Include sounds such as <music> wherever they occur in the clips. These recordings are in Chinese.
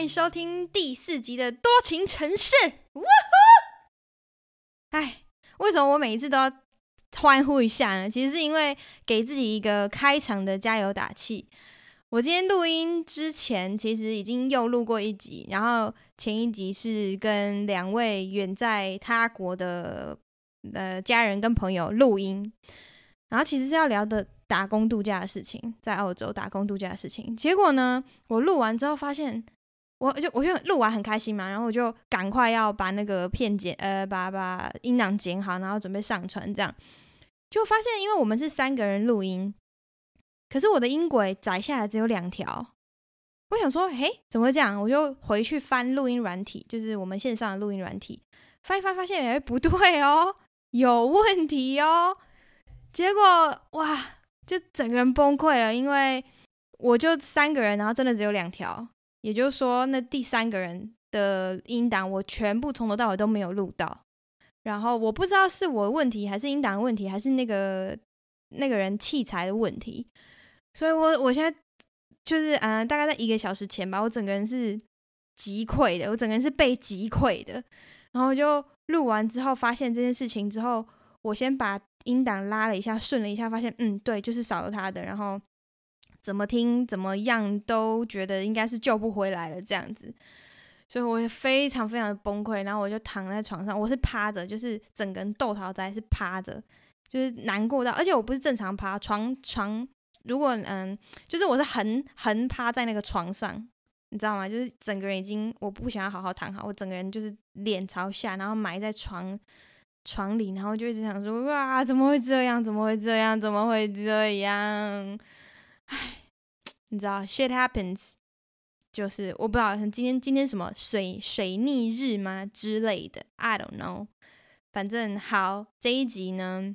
欢迎收听第四集的多情城市。呜呼！哎，为什么我每一次都要欢呼一下呢？其实是因为给自己一个开场的加油打气。我今天录音之前，其实已经又录过一集，然后前一集是跟两位远在他国的呃家人跟朋友录音，然后其实是要聊的。打工度假的事情，在澳洲打工度假的事情，结果呢，我录完之后发现，我就我就录完很开心嘛，然后我就赶快要把那个片剪，呃，把把音档剪好，然后准备上传，这样就发现，因为我们是三个人录音，可是我的音轨载下来只有两条，我想说，嘿，怎么会这样？我就回去翻录音软体，就是我们线上的录音软体，翻一翻发现，哎，不对哦，有问题哦，结果哇！就整个人崩溃了，因为我就三个人，然后真的只有两条，也就是说，那第三个人的音档我全部从头到尾都没有录到。然后我不知道是我问题，还是音档的问题，还是那个那个人器材的问题。所以我我现在就是嗯、大概在一个小时前吧，我整个人是击溃的，我整个人是被击溃的。然后就录完之后，发现这件事情之后，我先把。音档拉了一下，顺了一下，发现嗯，对，就是少了他的。然后怎么听怎么样都觉得应该是救不回来了这样子，所以我也非常非常的崩溃。然后我就躺在床上，我是趴着，就是整个人豆桃栽是趴着，就是难过到，而且我不是正常趴床床，如果嗯，就是我是横横趴在那个床上，你知道吗？就是整个人已经我不想要好好躺好，我整个人就是脸朝下，然后埋在床。床里，然后就一直想说：哇，怎么会这样？怎么会这样？怎么会这样？唉，你知道，shit happens，就是我不知道今天今天什么水水逆日吗之类的，I don't know。反正好，这一集呢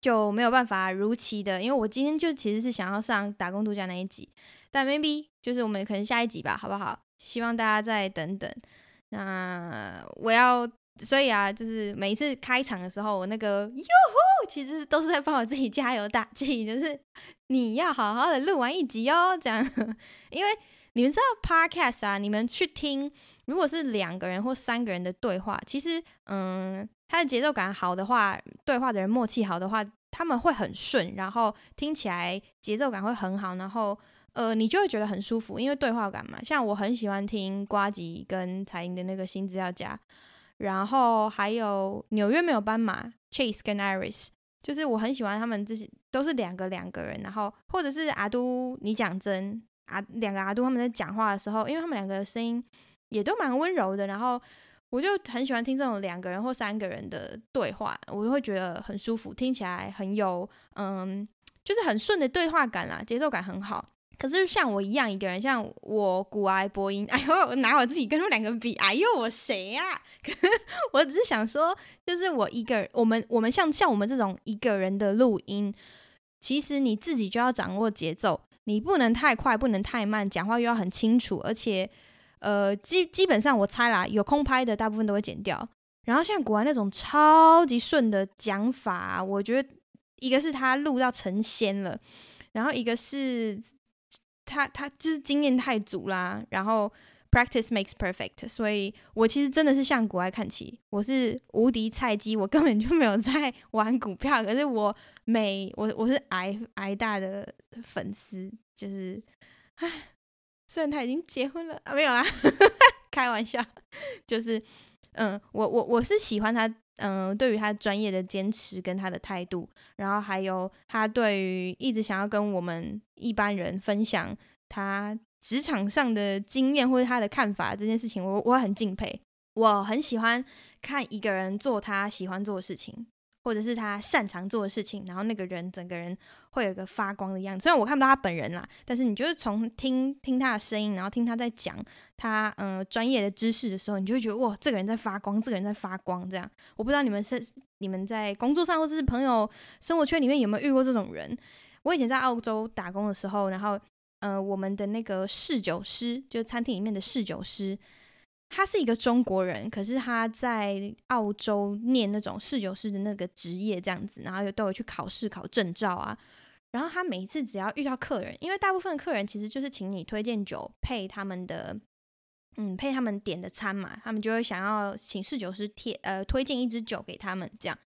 就没有办法如期的，因为我今天就其实是想要上打工度假那一集，但 maybe 就是我们可能下一集吧，好不好？希望大家再等等。那我要。所以啊，就是每一次开场的时候，我那个哟吼，其实都是在帮我自己加油打气，就是你要好好的录完一集哦，这样。因为你们知道 Podcast 啊，你们去听，如果是两个人或三个人的对话，其实嗯，他的节奏感好的话，对话的人默契好的话，他们会很顺，然后听起来节奏感会很好，然后呃，你就会觉得很舒服，因为对话感嘛。像我很喜欢听瓜吉跟彩英的那个新资料夹。然后还有纽约没有斑马，Chase 跟 Iris，就是我很喜欢他们这些都是两个两个人，然后或者是阿都，你讲真啊，两个阿都他们在讲话的时候，因为他们两个的声音也都蛮温柔的，然后我就很喜欢听这种两个人或三个人的对话，我就会觉得很舒服，听起来很有嗯，就是很顺的对话感啦，节奏感很好。可是像我一样一个人，像我古埃播音，<laughs> 哎呦，我拿我自己跟他们两个比，哎呦，我谁呀、啊？<laughs> 我只是想说，就是我一个人，我们我们像像我们这种一个人的录音，其实你自己就要掌握节奏，你不能太快，不能太慢，讲话又要很清楚，而且呃基基本上我猜啦，有空拍的大部分都会剪掉。然后像古爱那种超级顺的讲法，我觉得一个是他录到成仙了，然后一个是。他他就是经验太足啦，然后 practice makes perfect，所以我其实真的是向国外看齐，我是无敌菜鸡，我根本就没有在 <laughs> 玩股票，可是我每我我是挨挨大的粉丝，就是唉，虽然他已经结婚了啊，没有啦，<laughs> 开玩笑，就是嗯，我我我是喜欢他。嗯，对于他专业的坚持跟他的态度，然后还有他对于一直想要跟我们一般人分享他职场上的经验或者他的看法这件事情，我我很敬佩。我很喜欢看一个人做他喜欢做的事情。或者是他擅长做的事情，然后那个人整个人会有一个发光的样子。虽然我看不到他本人啦，但是你就是从听听他的声音，然后听他在讲他嗯专业的知识的时候，你就会觉得哇，这个人在发光，这个人在发光。这样，我不知道你们是你们在工作上或者是朋友生活圈里面有没有遇过这种人？我以前在澳洲打工的时候，然后呃，我们的那个侍酒师，就是餐厅里面的侍酒师。他是一个中国人，可是他在澳洲念那种侍酒师的那个职业这样子，然后又都有去考试考证照啊。然后他每一次只要遇到客人，因为大部分客人其实就是请你推荐酒配他们的嗯配他们点的餐嘛，他们就会想要请侍酒师贴呃推荐一支酒给他们这样。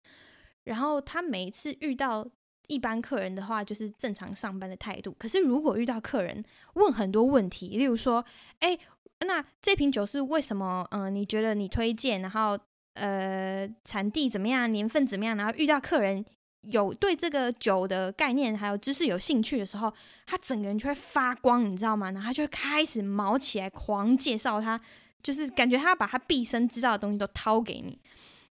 然后他每一次遇到一般客人的话，就是正常上班的态度。可是如果遇到客人问很多问题，例如说，哎，那这瓶酒是为什么？嗯、你觉得你推荐？然后呃，产地怎么样？年份怎么样？然后遇到客人有对这个酒的概念还有知识有兴趣的时候，他整个人就会发光，你知道吗？然后他就会开始毛起来，狂介绍他，就是感觉他要把他毕生知道的东西都掏给你。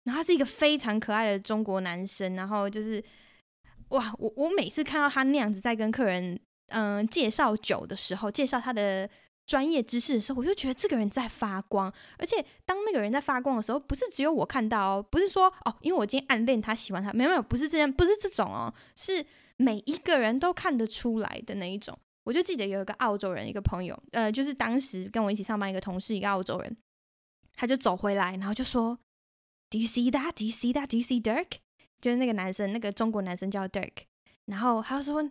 然后他是一个非常可爱的中国男生，然后就是哇，我我每次看到他那样子在跟客人嗯、介绍酒的时候，介绍他的专业知识的时候，我就觉得这个人在发光。而且当那个人在发光的时候，不是只有我看到哦，不是说哦，因为我今天暗恋他喜欢他，没有没有，不是这样，不是这种哦，是每一个人都看得出来的那一种。我就记得有一个澳洲人，一个朋友，呃，就是当时跟我一起上班一个同事，一个澳洲人，他就走回来，然后就说。Do you see that? Do you see that? Do you see Dirk? 就是那个男生，那个中国男生叫 Dirk。然后他说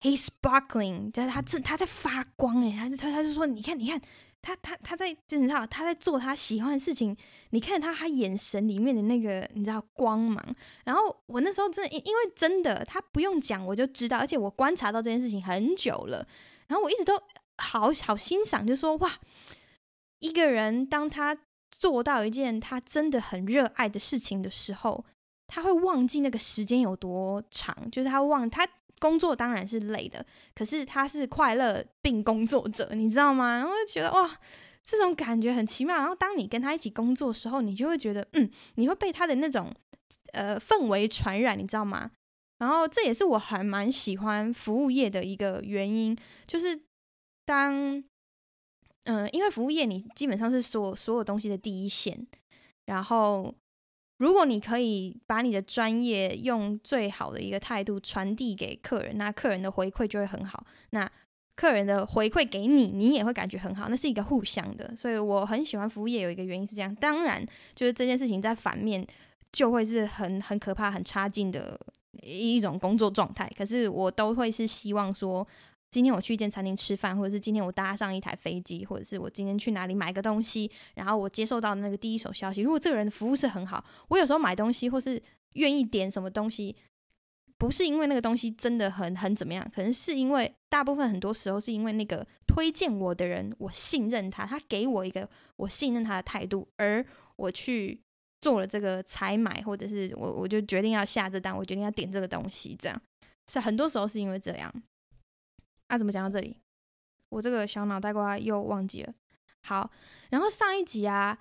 ，He's sparkling，就是他正他在发光诶，他他他就说，你看你看，他他他在，就你知道他在做他喜欢的事情。你看他他眼神里面的那个你知道光芒。然后我那时候真的，因因为真的他不用讲我就知道，而且我观察到这件事情很久了。然后我一直都好好欣赏，就说哇，一个人当他。做到一件他真的很热爱的事情的时候，他会忘记那个时间有多长。就是他忘他工作当然是累的，可是他是快乐并工作者，你知道吗？然后就觉得哇，这种感觉很奇妙。然后当你跟他一起工作的时候，你就会觉得嗯，你会被他的那种呃氛围传染，你知道吗？然后这也是我还蛮喜欢服务业的一个原因，就是当。嗯，因为服务业你基本上是所所有东西的第一线，然后如果你可以把你的专业用最好的一个态度传递给客人，那客人的回馈就会很好。那客人的回馈给你，你也会感觉很好，那是一个互相的。所以我很喜欢服务业，有一个原因是这样。当然，就是这件事情在反面就会是很很可怕、很差劲的一种工作状态。可是我都会是希望说。今天我去一间餐厅吃饭，或者是今天我搭上一台飞机，或者是我今天去哪里买个东西，然后我接受到那个第一手消息。如果这个人的服务是很好，我有时候买东西或是愿意点什么东西，不是因为那个东西真的很很怎么样，可能是因为大部分很多时候是因为那个推荐我的人，我信任他，他给我一个我信任他的态度，而我去做了这个采买，或者是我我就决定要下这单，我决定要点这个东西，这样是很多时候是因为这样。那、啊、怎么讲到这里？我这个小脑袋瓜又忘记了。好，然后上一集啊，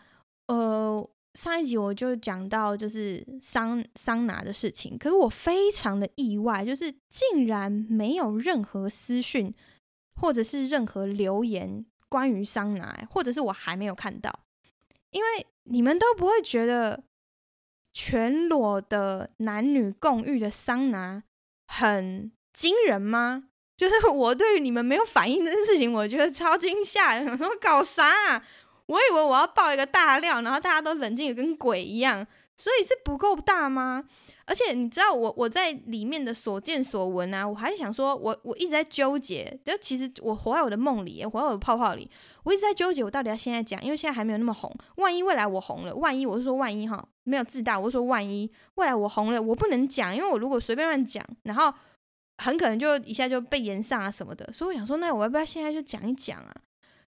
呃，上一集我就讲到就是桑桑拿的事情，可是我非常的意外，就是竟然没有任何私讯或者是任何留言关于桑拿，或者是我还没有看到，因为你们都不会觉得全裸的男女共浴的桑拿很惊人吗？就是 <laughs> 我对于你们没有反应这件事情，我觉得超惊吓。我说搞啥？我以为我要爆一个大料，然后大家都冷静的跟鬼一样，所以是不够大吗？而且你知道我我在里面的所见所闻啊，我还是想说我我一直在纠结。就其实我活在我的梦里，活在我的泡泡里，我一直在纠结，我到底要现在讲，因为现在还没有那么红。万一未来我红了，万一我是说万一哈，没有自大，我是说万一未来我红了，我不能讲，因为我如果随便乱讲，然后。很可能就一下就被炎上啊什么的，所以我想说，那我要不要现在就讲一讲啊？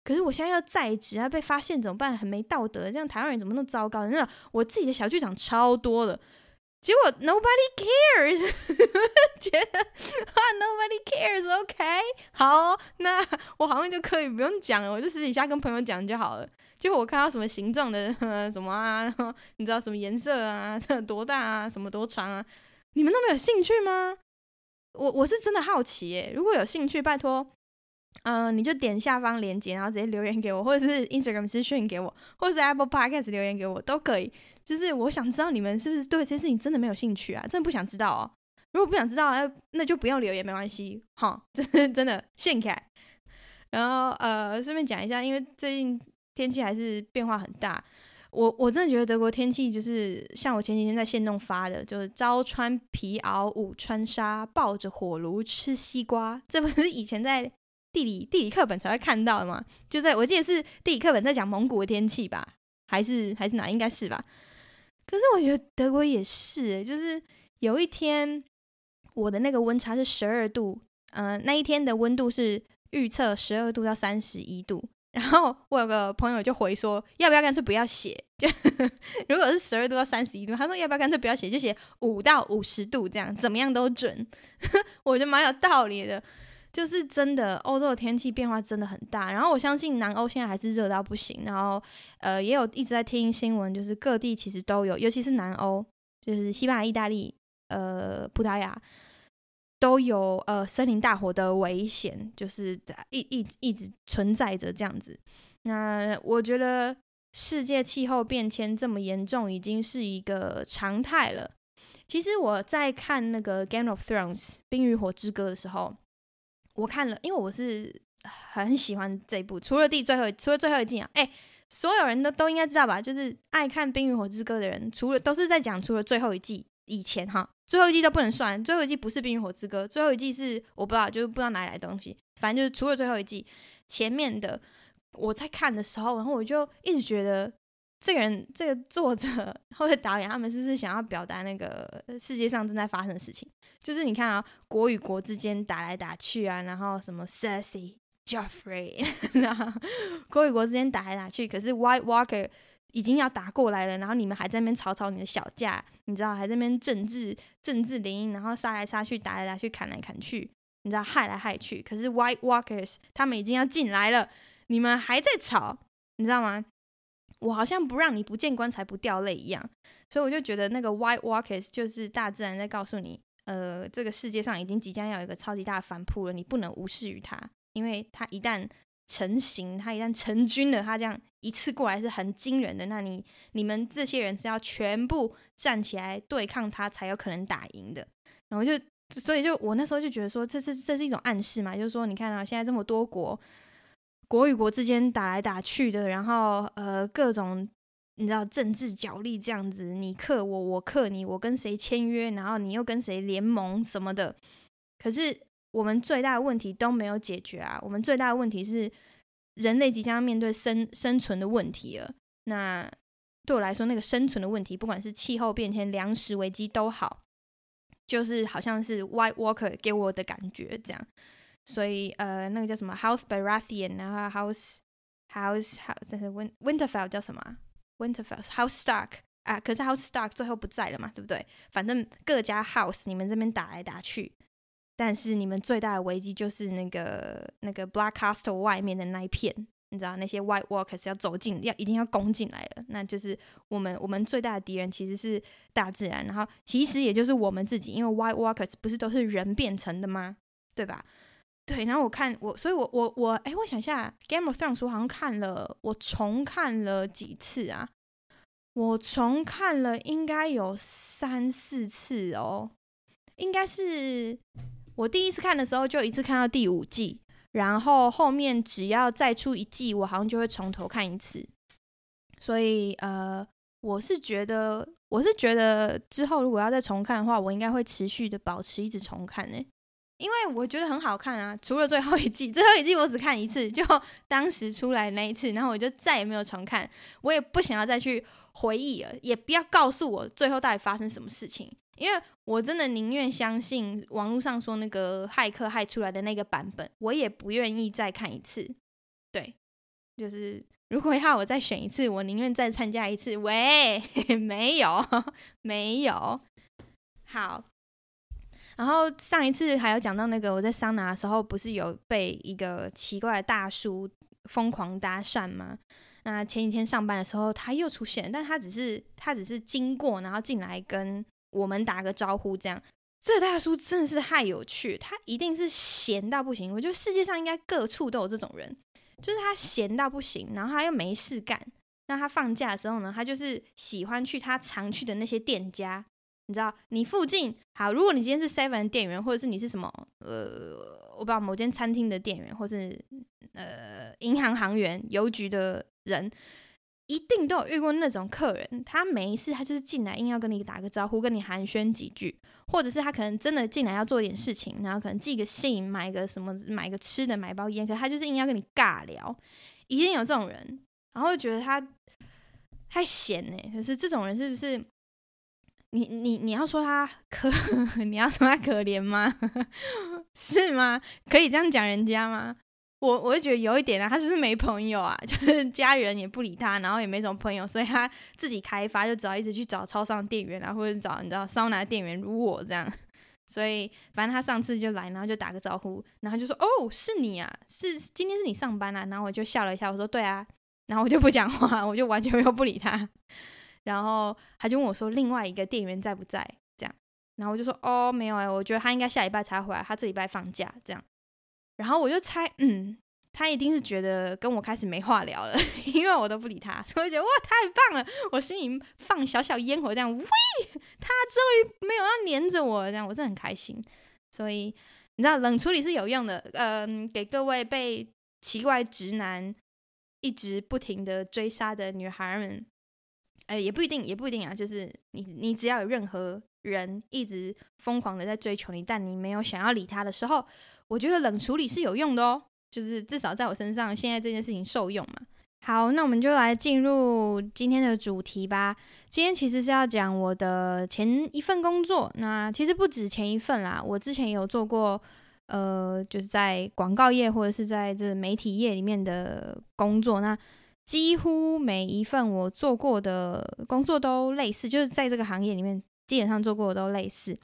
可是我现在要在职啊，被发现怎么办？很没道德，这样台湾人怎么那么糟糕？真的，我自己的小剧场超多的，结果 nobody cares，<laughs> 觉得啊 nobody cares，OK，、好，那我好像就可以不用讲了，我就私底下跟朋友讲就好了。就我看到什么形状的 <laughs> 什么啊，<laughs> 你知道什么颜色啊，多大啊，什么多长啊，你们都没有兴趣吗？我我是真的好奇耶，如果有兴趣，拜托，嗯、你就点下方链接，然后直接留言给我，或者是 Instagram 私讯给我，或者是 Apple Podcast 留言给我都可以。就是我想知道你们是不是对这件事情真的没有兴趣啊？真的不想知道哦。如果不想知道，那那就不用留言，没关系，哈，<laughs> 真的真的献开。然后呃，顺便讲一下，因为最近天气还是变化很大。我我真的觉得德国天气就是像我前几天在线弄发的，就是朝穿皮袄，午穿纱，抱着火炉吃西瓜。这不是以前在地理地理课本才会看到的吗。就在我记得是地理课本在讲蒙古的天气吧，还是还是哪？应该是吧。可是我觉得德国也是、欸，就是有一天我的那个温差是十二度，嗯、那一天的温度是预测十二度到三十一度。然后我有个朋友就回说，要不要干脆不要写？就 <laughs> 如果是十二度到三十一度，他说要不要干脆不要写，就写五到五十度这样，怎么样都准。<laughs> 我觉得蛮有道理的，就是真的欧洲的天气变化真的很大。然后我相信南欧现在还是热到不行。然后呃，也有一直在听新闻，就是各地其实都有，尤其是南欧，就是西班牙、意大利、呃，葡萄牙。都有呃森林大火的危险，就是一一一直存在着这样子。那我觉得世界气候变迁这么严重，已经是一个常态了。其实我在看那个《Game of Thrones》冰与火之歌的时候，我看了，因为我是很喜欢这一部，除了第最后，除了最后一季啊，哎，所有人都都应该知道吧？就是爱看冰与火之歌的人，除了都是在讲除了最后一季以前哈。最后一季都不能算，最后一季不是《冰与火之歌》，最后一季是我不知道，就是不知道哪里来的东西。反正就是除了最后一季，前面的我在看的时候，然后我就一直觉得这个人、这个作者或者导演，他们是不是想要表达那个世界上正在发生的事情？就是你看啊，国与国之间打来打去啊，然后什么 Cersei、Joffrey，<laughs> 然后国与国之间打来打去，可是 White Walker。已经要打过来了，然后你们还在那边吵吵你的小架，你知道还在那边政治政治联姻，然后杀来杀去，打来打去，砍来砍去，你知道害来害去。可是 White Walkers 他们已经要进来了，你们还在吵，你知道吗？我好像不让你不见棺材不掉泪一样，所以我就觉得那个 White Walkers 就是大自然在告诉你，呃，这个世界上已经即将要有一个超级大的反扑了，你不能无视于它，因为它一旦成型，他一旦成军了，他这样一次过来是很惊人的。那你你们这些人是要全部站起来对抗他，才有可能打赢的。然后就所以就我那时候就觉得说，这是这是一种暗示嘛，就是说你看啊，现在这么多国国与国之间打来打去的，然后呃各种你知道政治角力这样子，你克我，我克你，我跟谁签约，然后你又跟谁联盟什么的，可是。我们最大的问题都没有解决啊！我们最大的问题是人类即将要面对生生存的问题了。那对我来说，那个生存的问题，不管是气候变迁、粮食危机都好，就是好像是 White Walker 给我的感觉这样。所以呃，那个叫什么 House Baratheon，然后 House House House，这是 Win Winterfell 叫什么？Winterfell House Stark 啊，可是 House Stark 最后不在了嘛，对不对？反正各家 House 你们这边打来打去。但是你们最大的危机就是那个那个 Black Castle 外面的那一片，你知道那些 White Walkers 要走进，要一定要攻进来了。那就是我们我们最大的敌人其实是大自然，然后其实也就是我们自己，因为 White Walkers 不是都是人变成的吗？对吧？对。然后我看我，所以我我我，哎，我想一下，Game of Thrones 我好像看了，我重看了几次啊？我重看了应该有三四次哦，应该是。我第一次看的时候就一次看到第五季，然后后面只要再出一季，我好像就会从头看一次。所以呃，我是觉得，我是觉得之后如果要再重看的话，我应该会持续的保持一直重看呢，因为我觉得很好看啊。除了最后一季，最后一季我只看一次，就当时出来那一次，然后我就再也没有重看，我也不想要再去回忆了，也不要告诉我最后到底发生什么事情。因为我真的宁愿相信网络上说那个骇客骇出来的那个版本，我也不愿意再看一次。对，就是如果要我再选一次，我宁愿再参加一次。喂，<laughs> 没有，没有。好，然后上一次还有讲到那个我在桑拿的时候，不是有被一个奇怪的大叔疯狂搭讪吗？那前几天上班的时候他又出现，但他只是他只是经过，然后进来跟。我们打个招呼，这样，这大叔真的是太有趣，他一定是闲到不行。我觉得世界上应该各处都有这种人，就是他闲到不行，然后他又没事干。那他放假的时候呢，他就是喜欢去他常去的那些店家。你知道，你附近好，如果你今天是 Seven 店员，或者是你是什么，呃，我不知道某间餐厅的店员，或是呃银行行员、邮局的人。一定都有遇过那种客人，他每一次他就是进来硬要跟你打个招呼，跟你寒暄几句，或者是他可能真的进来要做点事情，然后可能寄个信，买个什么，买个吃的，买包烟，可他就是硬要跟你尬聊，一定有这种人，然后觉得他太闲呢、可是这种人是不是？你你你要说他可，<laughs> 你要说他可怜吗？<laughs> 是吗？可以这样讲人家吗？我我就觉得有一点啊，他是不是没朋友啊？<laughs> 就是家人也不理他，然后也没什么朋友，所以他自己开发，就只好一直去找超商店员啊，或者找你知道桑拿店员如我这样。所以反正他上次就来，然后就打个招呼，然后就说：“哦，是你啊，是今天是你上班啊？”然后我就笑了一下，我说：“对啊。”然后我就不讲话，我就完全又不理他。然后他就问我说：“另外一个店员在不在？”这样，然后我就说：“哦，没有哎，我觉得他应该下礼拜才回来，他这礼拜放假。”这样。然后我就猜，嗯，他一定是觉得跟我开始没话聊了，<laughs> 因为我都不理他，所以觉得哇，太棒了！我心里放小小烟火，这样，喂，他终于没有要黏着我，这样，我真的很开心。所以你知道，冷处理是有用的，嗯、呃，给各位被奇怪直男一直不停的追杀的女孩们，呃，也不一定，也不一定啊，就是你，你只要有任何人一直疯狂的在追求你，但你没有想要理他的时候。我觉得冷处理是有用的哦，就是至少在我身上，现在这件事情受用嘛。好，那我们就来进入今天的主题吧。今天其实是要讲我的前一份工作，那其实不止前一份啦，我之前也有做过，呃，就是在广告业或者是在这媒体业里面的工作。那几乎每一份我做过的工作都类似，就是在这个行业里面，基本上做过的都类似。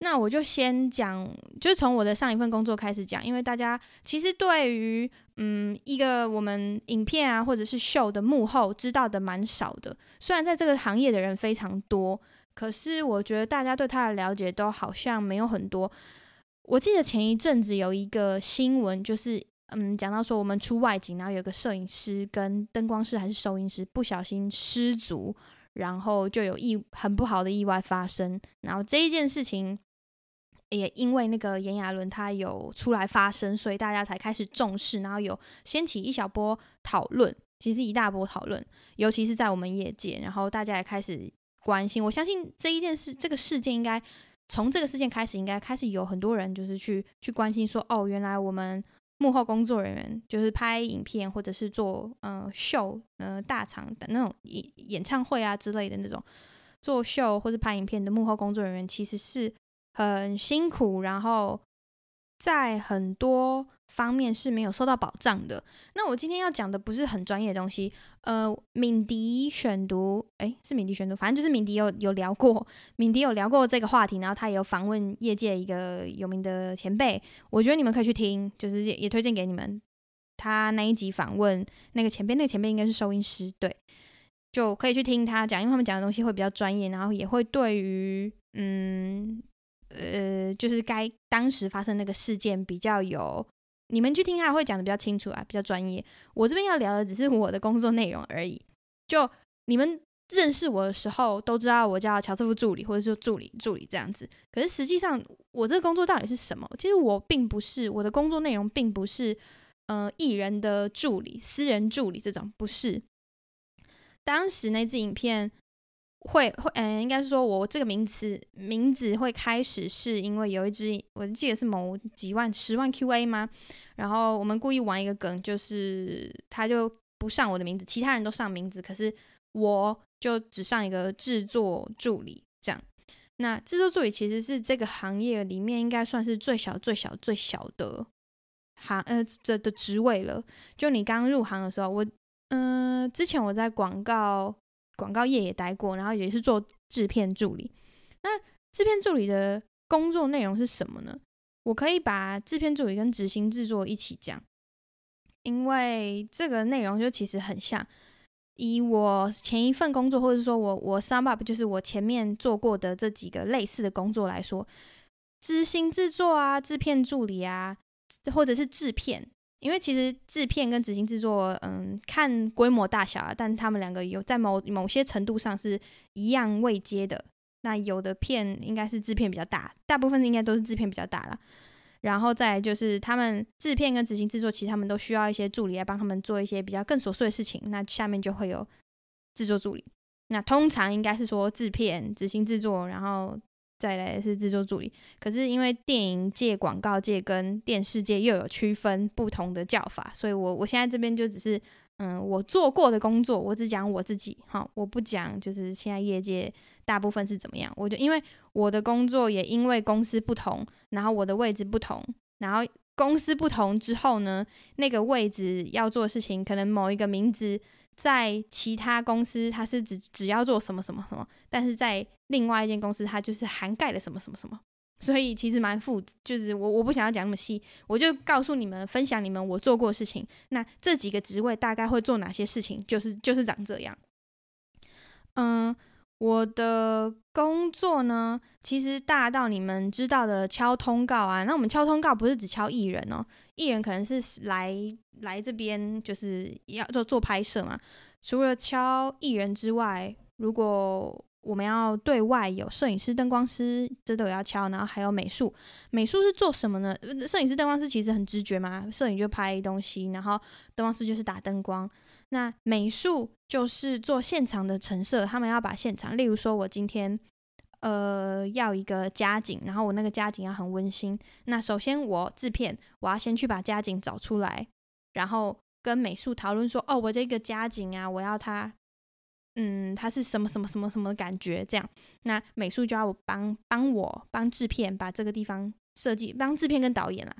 那我就先讲，就从我的上一份工作开始讲，因为大家其实对于嗯一个我们影片啊或者是秀的幕后知道的蛮少的。虽然在这个行业的人非常多，可是我觉得大家对他的了解都好像没有很多。我记得前一阵子有一个新闻，就是嗯讲到说我们出外景，然后有个摄影师跟灯光师还是收音师不小心失足，然后就有意很不好的意外发生，然后这一件事情。也因为那个炎亚纶他有出来发声，所以大家才开始重视，然后有掀起一小波讨论，其实一大波讨论，尤其是在我们业界，然后大家也开始关心。我相信这一件事，这个事件应该从这个事件开始，应该开始有很多人就是去去关心说，哦，原来我们幕后工作人员就是拍影片或者是做呃秀呃大场的那种演演唱会啊之类的那种做秀或者拍影片的幕后工作人员，其实是。很辛苦，然后在很多方面是没有受到保障的。那我今天要讲的不是很专业的东西，呃，敏迪选读，诶，是敏迪选读，反正就是敏迪有有聊过，敏迪有聊过这个话题，然后他也有访问业界一个有名的前辈，我觉得你们可以去听，就是也也推荐给你们。他那一集访问那个前辈，那个前辈应该是收音师，对，就可以去听他讲，因为他们讲的东西会比较专业，然后也会对于嗯。呃，就是该当时发生那个事件比较有，你们去听他会讲的比较清楚啊，比较专业。我这边要聊的只是我的工作内容而已。就你们认识我的时候都知道我叫乔瑟夫助理，或者说助理助理这样子。可是实际上我这个工作到底是什么？其实我并不是，我的工作内容并不是呃艺人的助理、私人助理这种，不是。当时那支影片。会会，嗯，应该是说，我这个名词名字会开始是因为有一只，我记得是某几万、十万 QA 吗？然后我们故意玩一个梗，就是他就不上我的名字，其他人都上名字，可是我就只上一个制作助理这样。那制作助理其实是这个行业里面应该算是最小、最小、最小的行呃这的职位了。就你刚入行的时候，我嗯、之前我在广告。广告业也待过，然后也是做制片助理。那制片助理的工作内容是什么呢？我可以把制片助理跟执行制作一起讲，因为这个内容就其实很像。以我前一份工作，或者是说我我 sum up 就是我前面做过的这几个类似的工作来说，执行制作啊，制片助理啊，或者是制片。因为其实制片跟执行制作，嗯，看规模大小啊，但他们两个有在某某些程度上是一样位阶的。那有的片应该是制片比较大，大部分应该都是制片比较大啦。然后再就是他们制片跟执行制作，其实他们都需要一些助理来帮他们做一些比较更琐碎的事情。那下面就会有制作助理。那通常应该是说制片、执行制作，然后再来是制作助理。可是因为电影界、广告界跟电视界又有区分不同的叫法，所以我我现在这边就只是。嗯，我做过的工作，我只讲我自己，哈，我不讲就是现在业界大部分是怎么样。我就因为我的工作也因为公司不同，然后我的位置不同，然后公司不同之后呢，那个位置要做事情，可能某一个名字在其他公司他是只只要做什么什么什么，但是在另外一间公司他就是涵盖了什么什么什么。所以其实蛮复杂，就是我我不想要讲那么细，我就告诉你们，分享你们我做过的事情。那这几个职位大概会做哪些事情？就是就是长这样。嗯，我的工作呢，其实大到你们知道的敲通告啊。那我们敲通告不是只敲艺人哦，艺人可能是来来这边就是要做做拍摄嘛。除了敲艺人之外，如果我们要对外有摄影师、灯光师，这都要敲，然后还有美术。美术是做什么呢？摄影师、灯光师其实很直觉嘛，摄影就拍东西，然后灯光师就是打灯光。那美术就是做现场的陈设，他们要把现场，例如说我今天呃要一个家景，然后我那个家景要很温馨。那首先我制片，我要先去把家景找出来，然后跟美术讨论说，哦，我这个家景啊，我要它。嗯，它是什么什么什么什么感觉？这样，那美术就要我帮帮我帮制片把这个地方设计，帮制片跟导演啦。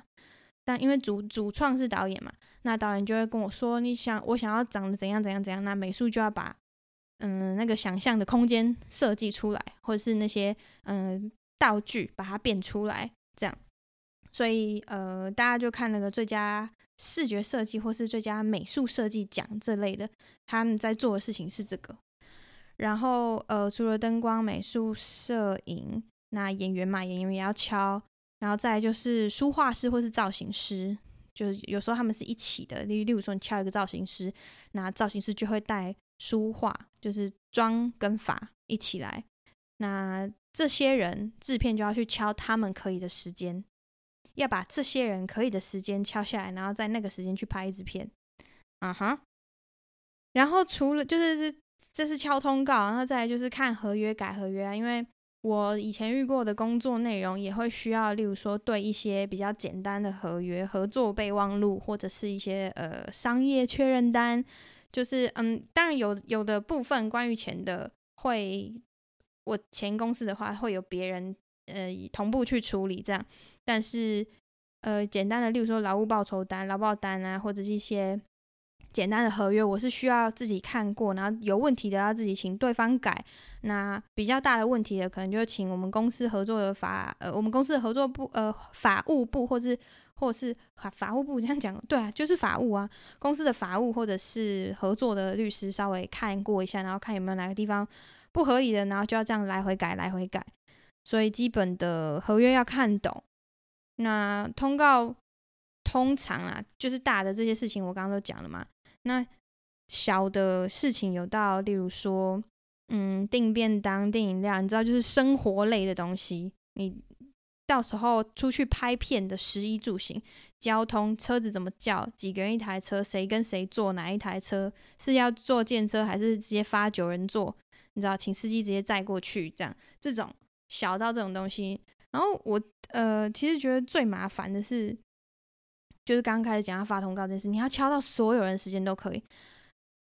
但因为主主创是导演嘛，那导演就会跟我说，你想我想要长得怎样怎样怎样，那美术就要把嗯那个想象的空间设计出来，或者是那些嗯道具把它变出来，这样。所以呃，大家就看那个最佳。视觉设计或是最佳美术设计奖这类的，他们在做的事情是这个。然后呃，除了灯光、美术、摄影，那演员嘛，演员也要敲。然后再就是书画师或是造型师，就是有时候他们是一起的。例例如说，你敲一个造型师，那造型师就会带书画，就是妆跟法一起来。那这些人制片就要去敲他们可以的时间。要把这些人可以的时间敲下来，然后在那个时间去拍一支片，啊哈。然后除了就是这这是敲通告，然后再来就是看合约改合约啊。因为我以前遇过的工作内容也会需要，例如说对一些比较简单的合约、合作备忘录或者是一些呃商业确认单，就是嗯，当然有有的部分关于钱的会，我前公司的话会有别人呃同步去处理这样。但是，呃，简单的，例如说劳务报酬单、劳保单啊，或者是一些简单的合约，我是需要自己看过，然后有问题的要自己请对方改。那比较大的问题的，可能就请我们公司合作的法，呃，我们公司的合作部，呃，法务部，或是或是法法务部这样讲，对啊，就是法务啊，公司的法务或者是合作的律师稍微看过一下，然后看有没有哪个地方不合理的，然后就要这样来回改，来回改。所以基本的合约要看懂。那通告通常啊，就是大的这些事情，我刚刚都讲了嘛。那小的事情有到，例如说，嗯，订便当、订饮料，你知道，就是生活类的东西。你到时候出去拍片的食衣住行、交通、车子怎么叫，几个人一台车，谁跟谁坐哪一台车，是要坐电车还是直接发九人座？你知道，请司机直接载过去，这样这种小到这种东西。然后我呃，其实觉得最麻烦的是，就是刚开始讲要发通告这件事，你要敲到所有人时间都可以，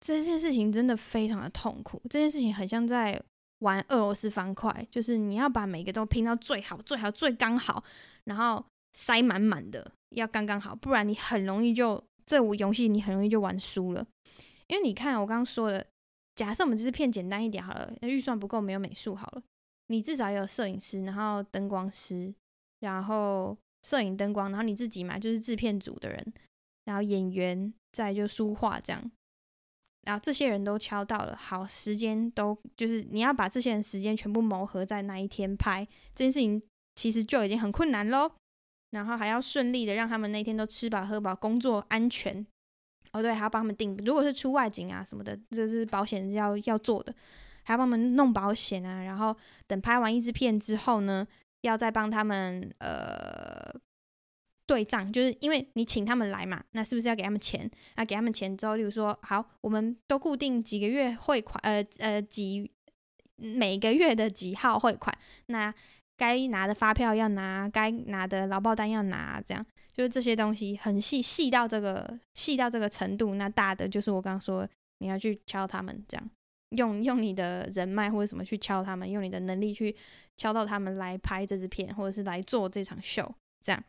这件事情真的非常的痛苦。这件事情很像在玩俄罗斯方块，就是你要把每个都拼到最好、最好、最刚好，然后塞满满的，要刚刚好，不然你很容易就这五游戏你很容易就玩输了。因为你看我刚刚说的，假设我们只是片简单一点好了，预算不够，没有美术好了。你至少有摄影师，然后灯光师，然后摄影灯光，然后你自己嘛，就是制片组的人，然后演员，再就书画这样，然后这些人都敲到了，好，时间都就是你要把这些人时间全部谋合在那一天拍这件事情，其实就已经很困难喽。然后还要顺利的让他们那天都吃饱喝饱，工作安全。哦，对，还要帮他们订，如果是出外景啊什么的，这是保险要要做的。还要帮他们弄保险啊，然后等拍完一支片之后呢，要再帮他们呃对账，就是因为你请他们来嘛，那是不是要给他们钱？那给他们钱之后，例如说，好，我们都固定几个月汇款，呃呃几每个月的几号汇款，那该拿的发票要拿，该拿的劳报单要拿，这样就是这些东西很细细到这个细到这个程度。那大的就是我刚刚说，你要去敲他们，这样用用你的人脉或者什么去敲他们，用你的能力去敲到他们来拍这支片，或者是来做这场秀，这样。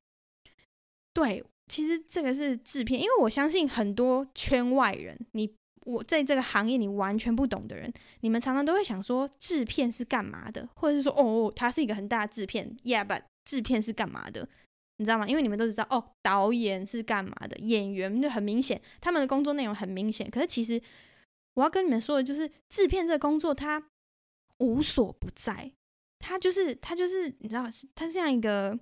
对，其实这个是制片，因为我相信很多圈外人，你我在这个行业你完全不懂的人，你们常常都会想说制片是干嘛的，或者是说哦，他是一个很大的制片，Yeah，制片是干嘛的？你知道吗？因为你们都知道哦，导演是干嘛的，演员就很明显，他们的工作内容很明显。可是其实我要跟你们说的就是，制片这个工作它无所不在，他就是他就是你知道，他是像一个。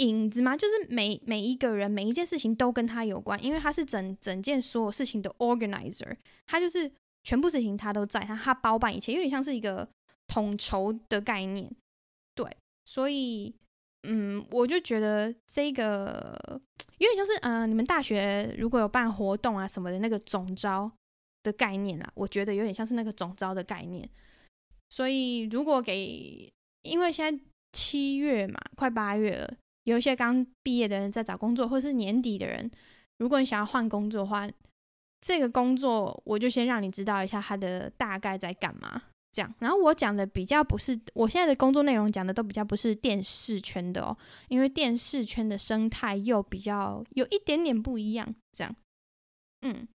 影子吗？就是每每一个人每一件事情都跟他有关，因为他是整整件所有事情的 organizer，他就是全部事情他都在，他他包办一切，有点像是一个统筹的概念。对，所以嗯，我就觉得这个有点像是嗯、你们大学如果有办活动啊什么的那个总招的概念啊，我觉得有点像是那个总招的概念。所以如果给，因为现在七月嘛，快八月了。有一些刚毕业的人在找工作，或者是年底的人，如果你想要换工作的话，这个工作我就先让你知道一下它的大概在干嘛。这样，然后我讲的比较不是我现在的工作内容，讲的都比较不是电视圈的哦，因为电视圈的生态又比较有一点点不一样。这样，嗯，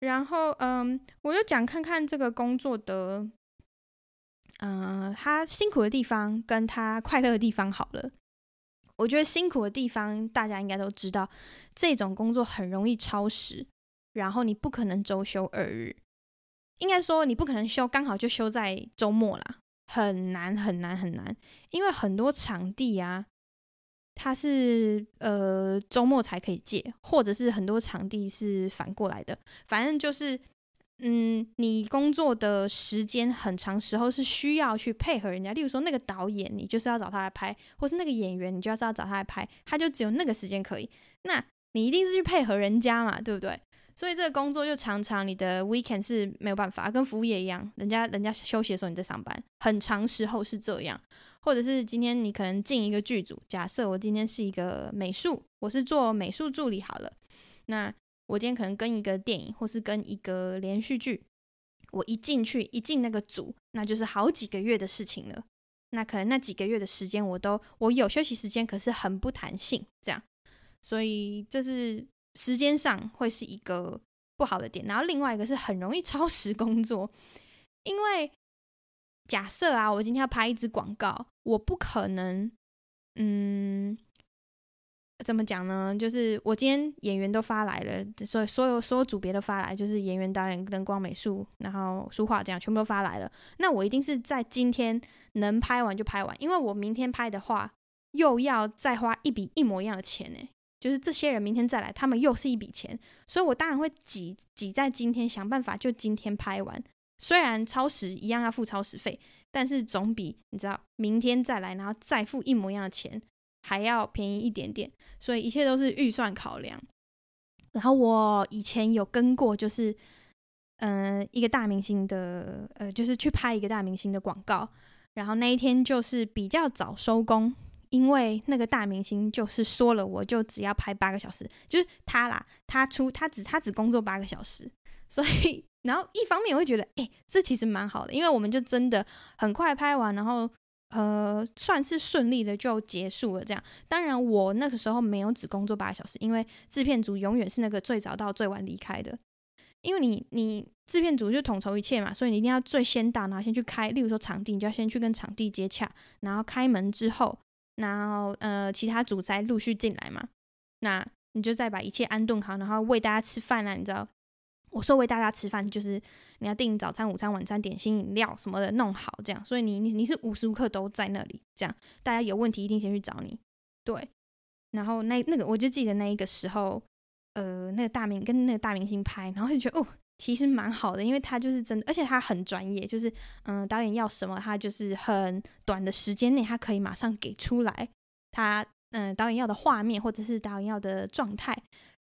然后嗯，我就讲看看这个工作的，嗯，他辛苦的地方跟他快乐的地方好了。我觉得辛苦的地方，大家应该都知道，这种工作很容易超时，然后你不可能周休二日，应该说你不可能休，刚好就休在周末啦，很难很难很难，因为很多场地啊，它是呃周末才可以借，或者是很多场地是反过来的，反正就是。嗯，你工作的时间很长时候是需要去配合人家，例如说那个导演，你就是要找他来拍，或是那个演员，你就要是要找他来拍，他就只有那个时间可以，那你一定是去配合人家嘛，对不对？所以这个工作就常常你的 weekend 是没有办法，跟服务业一样，人家人家休息的时候你在上班，很长时候是这样，或者是今天你可能进一个剧组，假设我今天是一个美术，我是做美术助理好了，那。我今天可能跟一个电影，或是跟一个连续剧，我一进去一进那个组，那就是好几个月的事情了。那可能那几个月的时间，我都我有休息时间，可是很不弹性，这样，所以这是时间上会是一个不好的点。然后另外一个是很容易超时工作，因为假设啊，我今天要拍一支广告，我不可能，嗯。怎么讲呢？就是我今天演员都发来了，所以所有所有组别都发来，就是演员、导演、灯光、美术，然后书画这样全部都发来了。那我一定是在今天能拍完就拍完，因为我明天拍的话，又要再花一笔一模一样的钱呢。就是这些人明天再来，他们又是一笔钱，所以我当然会挤挤在今天想办法就今天拍完。虽然超时一样要付超时费，但是总比你知道明天再来，然后再付一模一样的钱。还要便宜一点点，所以一切都是预算考量。然后我以前有跟过，就是嗯、一个大明星的，呃，就是去拍一个大明星的广告。然后那一天就是比较早收工，因为那个大明星就是说了，我就只要拍八个小时，就是他啦，他出他只他只工作八个小时。所以，然后一方面我会觉得，哎，这其实蛮好的，因为我们就真的很快拍完，然后。呃，算是顺利的就结束了。这样，当然我那个时候没有只工作八小时，因为制片组永远是那个最早到最晚离开的。因为你你制片组就统筹一切嘛，所以你一定要最先到，然后先去开。例如说场地，你就要先去跟场地接洽，然后开门之后，然后呃其他组才陆续进来嘛。那你就再把一切安顿好，然后喂大家吃饭啊，你知道。我说为大家吃饭，就是你要订早餐、午餐、晚餐、点心、饮料什么的弄好，这样。所以你你你是无时无刻都在那里，这样大家有问题一定先去找你。对，然后那那个我就记得那一个时候，呃，那个大明跟那个大明星拍，然后就觉得哦，其实蛮好的，因为他就是真的，而且他很专业，就是嗯、导演要什么，他就是很短的时间内他可以马上给出来，他嗯、导演要的画面或者是导演要的状态，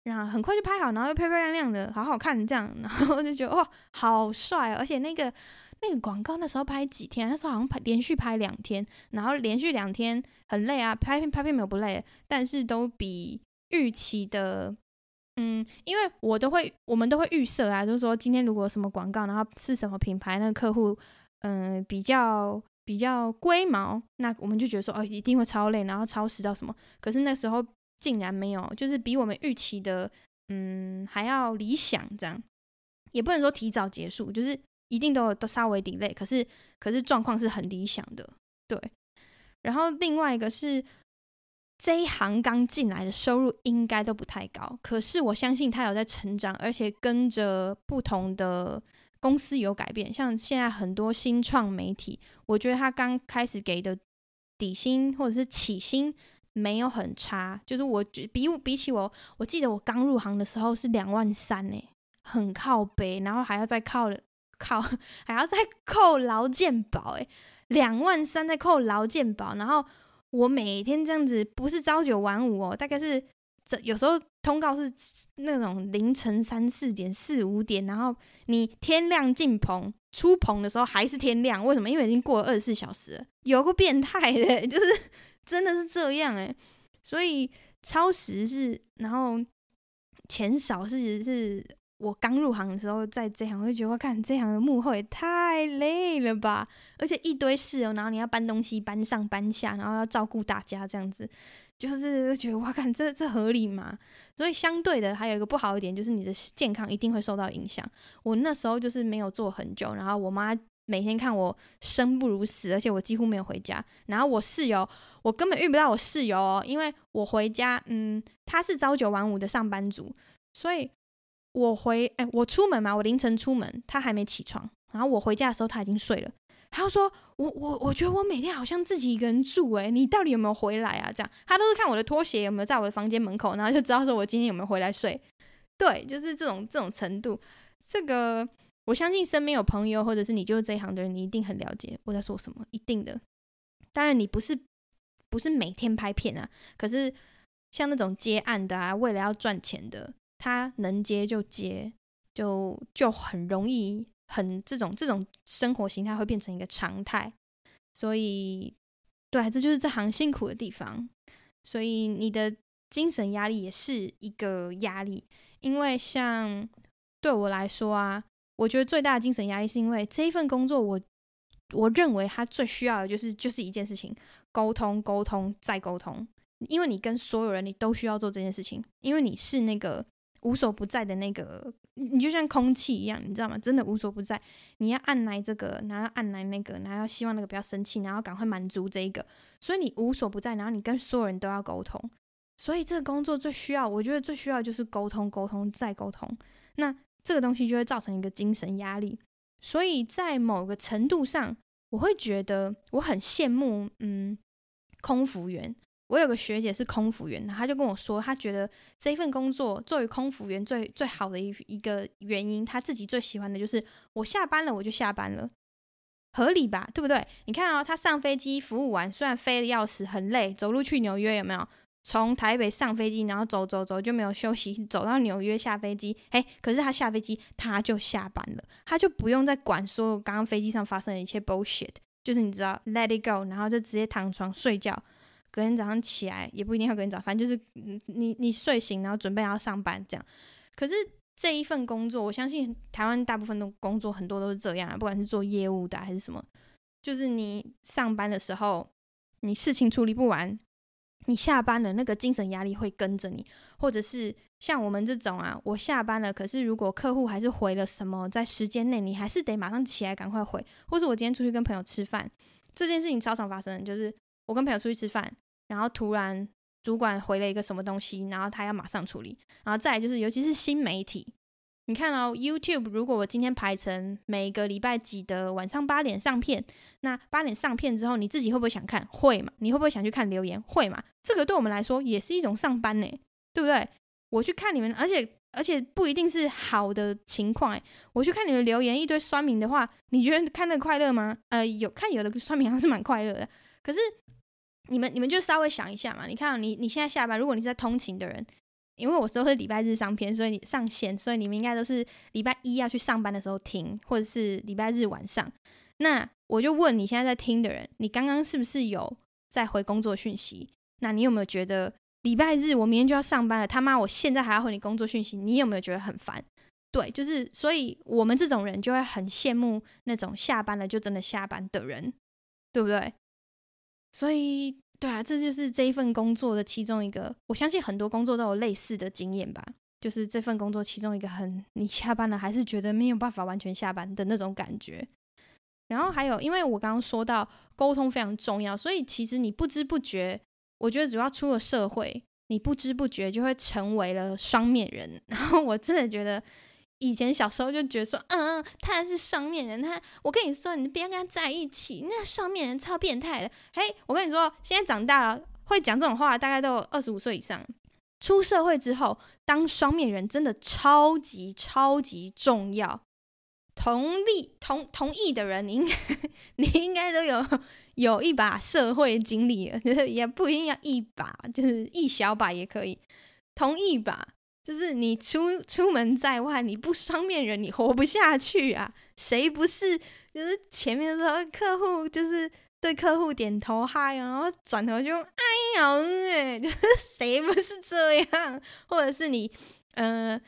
然后很快就拍好，然后又漂漂亮亮的，好好看这样，<laughs> 然后我就觉得哇，好帅！哦而且那个那个广告那时候拍几天？那时候好像拍连续拍两天，然后连续两天很累啊，拍片拍片没有不累，但是都比预期的。嗯，因为我都会，我们都会预设啊，就是说今天如果什么广告，然后是什么品牌，那个客户，嗯、比较比较龟毛，那我们就觉得说，哦，一定会超累，然后超时到什么。可是那时候竟然没有，就是比我们预期的，嗯，还要理想，这样也不能说提早结束，就是一定都有都稍微 delay，可是可是状况是很理想的，对。然后另外一个是。这一行刚进来的收入应该都不太高，可是我相信他有在成长，而且跟着不同的公司有改变。像现在很多新创媒体，我觉得他刚开始给的底薪或者是起薪没有很差，就是我比比起我，我记得我刚入行的时候是两万三呢，很靠北，然后还要再靠靠还要再扣劳健保，诶，两万三再扣劳健保，然后。我每天这样子不是朝九晚五哦，大概是这有时候通告是那种凌晨三四点、四五点，然后你天亮进棚，出棚的时候还是天亮。为什么？因为已经过了二十四小时了，有个变态的，就是真的是这样诶。所以超时是，然后钱少是是。我刚入行的时候，在这行我就觉得，我看这行的幕后也太累了吧，而且一堆事哦，然后你要搬东西，搬上搬下，然后要照顾大家这样子，就是觉得哇看这这合理吗？所以相对的，还有一个不好一点，就是你的健康一定会受到影响。我那时候就是没有做很久，然后我妈每天看我生不如死，而且我几乎没有回家。然后我室友，我根本遇不到我室友哦，因为我回家，嗯，他是朝九晚五的上班族，所以。我回哎、我出门嘛，我凌晨出门，他还没起床。然后我回家的时候，他已经睡了。他就说：“我我我觉得我每天好像自己一个人住，哎，你到底有没有回来啊？”这样，他都是看我的拖鞋有没有在我的房间门口，然后就知道说我今天有没有回来睡。对，就是这种这种程度。这个我相信身边有朋友或者是你就是这一行的人，你一定很了解我在说什么，一定的。当然，你不是不是每天拍片啊，可是像那种接案的啊，为了要赚钱的。他能接就接，就就很容易，很这种这种生活形态会变成一个常态，所以，对，这就是这行辛苦的地方。所以你的精神压力也是一个压力，因为像对我来说啊，我觉得最大的精神压力是因为这一份工作我，我认为他最需要的就是就是一件事情：沟通，沟通，再沟通。因为你跟所有人，你都需要做这件事情，因为你是那个。无所不在的那个，你就像空气一样，你知道吗？真的无所不在。你要按来这个，然后按来那个，然后希望那个不要生气，然后赶快满足这一个。所以你无所不在，然后你跟所有人都要沟通。所以这个工作最需要，我觉得最需要就是沟通，沟通再沟通。那这个东西就会造成一个精神压力。所以在某个程度上，我会觉得我很羡慕，嗯，空服员。我有个学姐是空服员，她就跟我说，她觉得这份工作作为空服员最最好的一一个原因，她自己最喜欢的就是我下班了我就下班了，合理吧？对不对？你看哦，她上飞机服务完，虽然飞的要死，很累，走路去纽约有没有？从台北上飞机，然后走走走就没有休息，<laughs> 走到纽约下飞机，诶，可是他下飞机他就下班了，他就不用再管说刚刚飞机上发生的一切 bullshit，就是你知道 let it go，然后就直接躺床睡觉。隔天早上起来也不一定要隔天早，反正就是你你睡醒然后准备要上班这样。可是这一份工作，我相信台湾大部分的工作很多都是这样啊，不管是做业务的还是什么，就是你上班的时候你事情处理不完，你下班了那个精神压力会跟着你，或者是像我们这种啊，我下班了，可是如果客户还是回了什么，在时间内你还是得马上起来赶快回，或者我今天出去跟朋友吃饭，这件事情超常发生，就是我跟朋友出去吃饭。然后突然主管回了一个什么东西，然后他要马上处理。然后再来就是，尤其是新媒体，你看哦，YouTube，如果我今天排成每个礼拜几的晚上八点上片，那八点上片之后，你自己会不会想看？会嘛？你会不会想去看留言？会嘛？这个对我们来说也是一种上班呢，对不对？我去看你们，而且而且不一定是好的情况哎，我去看你们留言一堆酸民的话，你觉得看那个快乐吗？呃，有看有的酸民还是蛮快乐的，可是。你们你们就稍微想一下嘛，你看你你现在下班，如果你是在通勤的人，因为我都是礼拜日上片，所以你上线，所以你们应该都是礼拜一要去上班的时候听，或者是礼拜日晚上。那我就问你现在在听的人，你刚刚是不是有在回工作讯息？那你有没有觉得礼拜日我明天就要上班了，他妈我现在还要回你工作讯息？你有没有觉得很烦？对，就是所以我们这种人就会很羡慕那种下班了就真的下班的人，对不对？所以对啊，这就是这一份工作的其中一个。我相信很多工作都有类似的经验吧，就是这份工作其中一个很你下班了还是觉得没有办法完全下班的那种感觉。然后还有，因为我刚刚说到沟通非常重要，所以其实你不知不觉，我觉得主要出了社会，你不知不觉就会成为了双面人。<laughs> 然后我真的觉得，以前小时候就觉得说，嗯嗯，他是双面人，他，我跟你说，你不要跟他在一起，那双面人超变态的。嘿，我跟你说，现在长大了会讲这种话，大概都二十五岁以上。出社会之后，当双面人真的超级超级重要。同意同同意的人，你应该 <laughs> 你应该都有有一把社会经历，也不一定要一把，就是一小把也可以。同意吧，就是你出出门在外，你不双面人，你活不下去啊！谁不是？就是前面的，客户就是对客户点头嗨，然后转头就哎呀，哎，<laughs> 就是谁不是这样？或者是你，呃。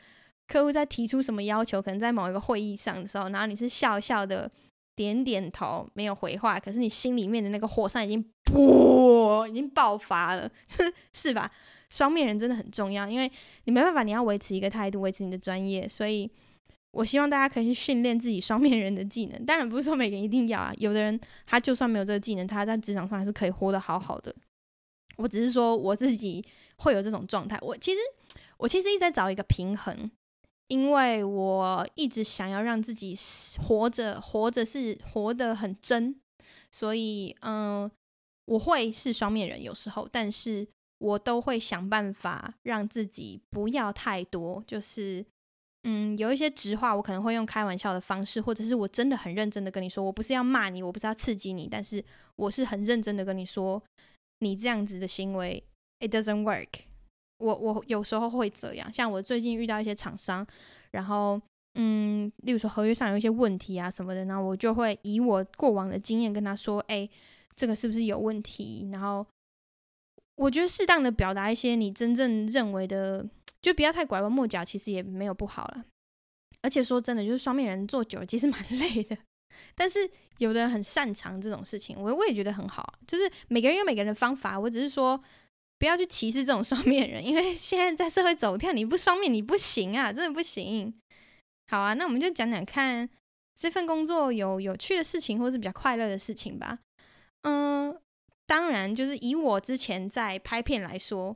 客户在提出什么要求，可能在某一个会议上的时候，然后你是笑笑的点点头，没有回话，可是你心里面的那个火山已经噗，已经爆发了，<laughs> 是吧？双面人真的很重要，因为你没办法，你要维持一个态度，维持你的专业，所以我希望大家可以去训练自己双面人的技能。当然不是说每个人一定要啊，有的人他就算没有这个技能，他在职场上还是可以活得好好的。我只是说我自己会有这种状态，我其实我其实一直在找一个平衡。因为我一直想要让自己活着，活着是活得很真，所以嗯，我会是双面人有时候，但是我都会想办法让自己不要太多，就是嗯，有一些直话我可能会用开玩笑的方式，或者是我真的很认真的跟你说，我不是要骂你，我不是要刺激你，但是我是很认真的跟你说，你这样子的行为，it doesn't work。我我有时候会这样，像我最近遇到一些厂商，然后嗯，例如说合约上有一些问题啊什么的，然后我就会以我过往的经验跟他说，哎，这个是不是有问题？然后我觉得适当的表达一些你真正认为的，就不要太拐弯抹角，其实也没有不好了。而且说真的，就是双面人做久了其实蛮累的，但是有的人很擅长这种事情，我我也觉得很好，就是每个人有每个人的方法，我只是说。不要去歧视这种双面人，因为现在在社会走跳，你不双面你不行啊，真的不行。好啊，那我们就讲讲看这份工作有有趣的事情，或是比较快乐的事情吧。嗯，当然就是以我之前在拍片来说，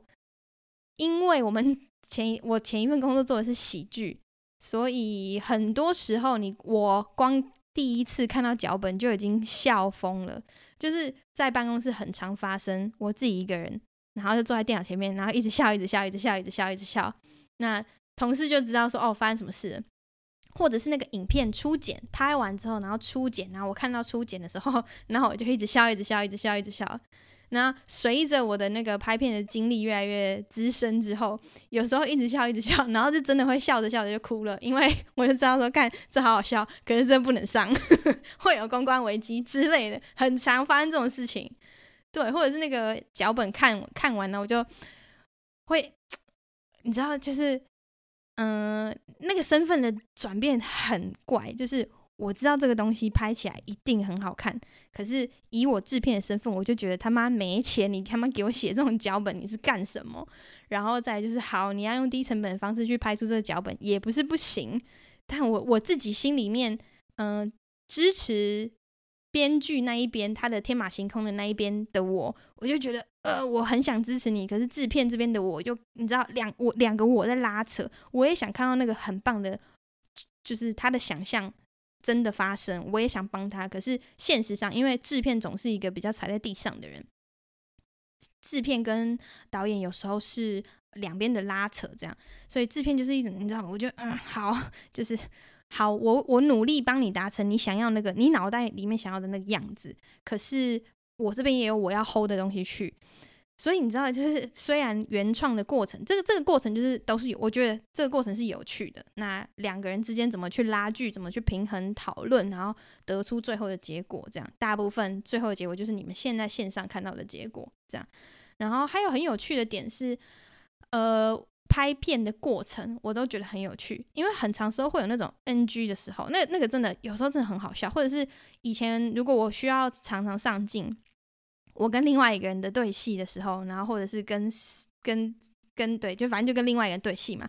因为我们 <laughs> 前我前一份工作做的是喜剧，所以很多时候你我光第一次看到脚本就已经笑疯了，就是在办公室很常发生，我自己一个人。然后就坐在电脑前面，然后一直笑，一直笑，一直笑，一直笑，一直笑。那同事就知道说，哦，发生什么事了，或者是那个影片初剪拍完之后，然后初剪，然后我看到初剪的时候，<laughs> 然后我就一直笑，一直笑，一直笑，一直笑。那随着我的那个拍片的经历越来越资深之后，有时候一直笑，一直笑，然后就真的会笑着笑着就哭了，因为我就知道说，看这好好笑，<laughs> 可是这不能上，<laughs> 会有公关危机之类的，很常发生这种事情。对，或者是那个脚本看看完了，我就会，你知道，就是，嗯、那个身份的转变很怪。就是我知道这个东西拍起来一定很好看，可是以我制片的身份，我就觉得他妈没钱，你他妈给我写这种脚本，你是干什么？然后再就是，好，你要用低成本的方式去拍出这个脚本，也不是不行。但我我自己心里面，嗯、支持。编剧那一边，他的天马行空的那一边的我，我就觉得，呃，我很想支持你。可是制片这边的我就，你知道，两我两个我在拉扯，我也想看到那个很棒的，就是他的想象真的发生，我也想帮他。可是现实上，因为制片总是一个比较踩在地上的人，制片跟导演有时候是两边的拉扯，这样，所以制片就是一种，你知道吗？我觉得，嗯，好，<laughs> 就是。好，我我努力帮你达成你想要那个你脑袋里面想要的那个样子，可是我这边也有我要 hold 的东西去。所以你知道，就是虽然原创的过程，这个这个过程就是都是有，我觉得这个过程是有趣的。那两个人之间怎么去拉锯，怎么去平衡讨论，然后得出最后的结果，这样大部分最后的结果就是你们现在线上看到的结果，这样。然后还有很有趣的点是，呃，拍片的过程我都觉得很有趣，因为很长时候会有那种 NG 的时候，那那个真的有时候真的很好笑，或者是以前如果我需要常常上镜。我跟另外一个人的对戏的时候，然后或者是跟跟跟对，就反正就跟另外一个人对戏嘛，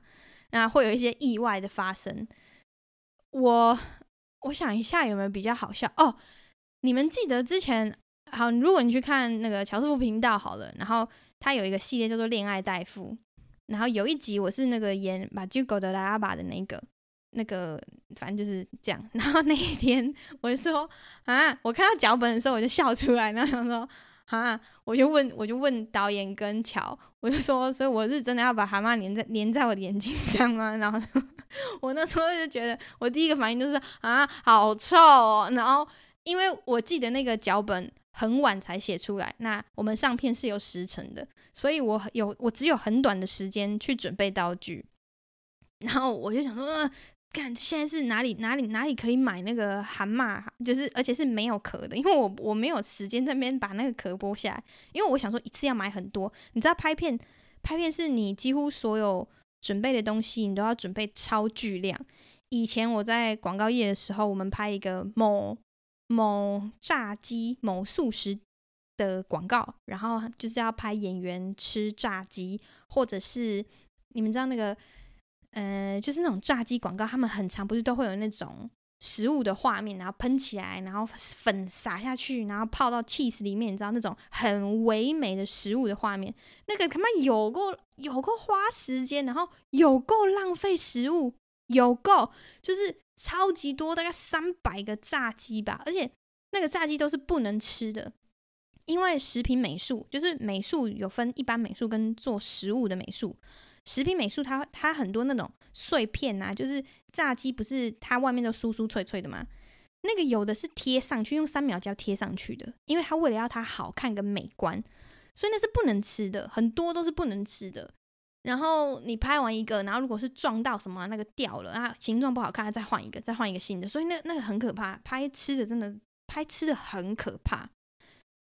那会有一些意外的发生。我我想一下有没有比较好笑哦？你们记得之前好，如果你去看那个乔师傅频道好了，然后他有一个系列叫做《恋爱代付》，然后有一集我是那个演把就狗的拉拉巴的那个那个，反正就是这样。<laughs> 然后那一天我就说啊，我看到脚本的时候我就笑出来，然后想说。啊！我就问，我就问导演跟乔，我就说，所以我是真的要把蛤蟆粘在粘在我的眼睛上吗？<laughs> 然后我那时候就觉得，我第一个反应就是啊，好臭哦。然后因为我记得那个脚本很晚才写出来，那我们上片是有时程的，所以我有我只有很短的时间去准备道具，然后我就想说。看现在是哪里哪里哪里可以买那个蛤蟆，就是而且是没有壳的，因为我我没有时间在那边把那个壳剥下来，因为我想说一次要买很多。你知道拍片拍片是你几乎所有准备的东西你都要准备超巨量。以前我在广告业的时候，我们拍一个某某炸鸡某素食的广告，然后就是要拍演员吃炸鸡，或者是你们知道那个。呃，就是那种炸鸡广告，他们很常不是都会有那种食物的画面，然后喷起来，然后粉洒下去，然后泡到 cheese 里面，你知道那种很唯美的食物的画面，那个他妈有够有够花时间，然后有够浪费食物，有够就是超级多，大概三百个炸鸡吧，而且那个炸鸡都是不能吃的，因为食品美术就是美术有分一般美术跟做食物的美术。食品美术它它很多那种碎片啊，就是炸鸡不是它外面都酥酥脆脆的吗？那个有的是贴上去，用三秒胶贴上去的，因为它为了要它好看跟美观，所以那是不能吃的，很多都是不能吃的。然后你拍完一个，然后如果是撞到什么那个掉了啊，形状不好看，再换一个，再换一个新的，所以那那个很可怕。拍吃的真的拍吃的很可怕。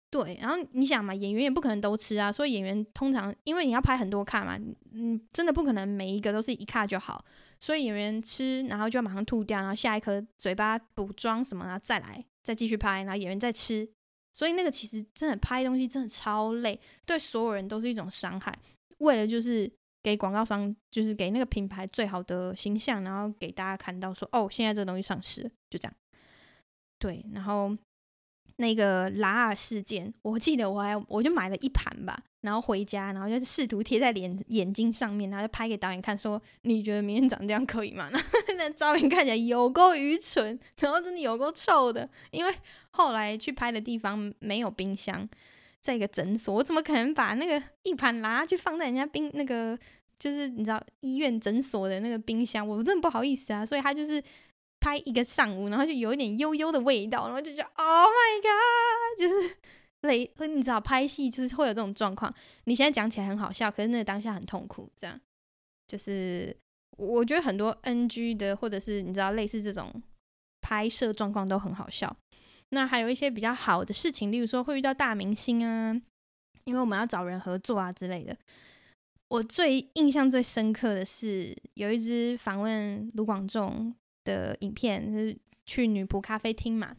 对，然后你想嘛，演员也不可能都吃啊，所以演员通常因为你要拍很多卡嘛，你真的不可能每一个都是一卡就好，所以演员吃，然后就要马上吐掉，然后下一颗嘴巴补妆什么，然后再来再继续拍，然后演员再吃，所以那个其实真的拍东西真的超累，对所有人都是一种伤害。为了就是给广告商，就是给那个品牌最好的形象，然后给大家看到说，哦，现在这个东西上市，就这样。对，然后。那个拉尔事件，我记得我还我就买了一盘吧，然后回家，然后就试图贴在脸眼睛上面，然后就拍给导演看，说你觉得明天长这样可以吗？<laughs> 那照片看起来有够愚蠢，然后真的有够臭的，因为后来去拍的地方没有冰箱，在一个诊所，我怎么可能把那个一盘拿去放在人家冰那个就是你知道医院诊所的那个冰箱？我真的不好意思啊，所以他就是。拍一个上午，然后就有一点悠悠的味道，然后就觉得 Oh my God，<laughs> 就是累。你知道拍戏就是会有这种状况。你现在讲起来很好笑，可是那个当下很痛苦。这样就是我觉得很多 NG 的，或者是你知道类似这种拍摄状况都很好笑。那还有一些比较好的事情，例如说会遇到大明星啊，因为我们要找人合作啊之类的。我最印象最深刻的是有一支访问卢广仲。的影片是去女仆咖啡厅嘛，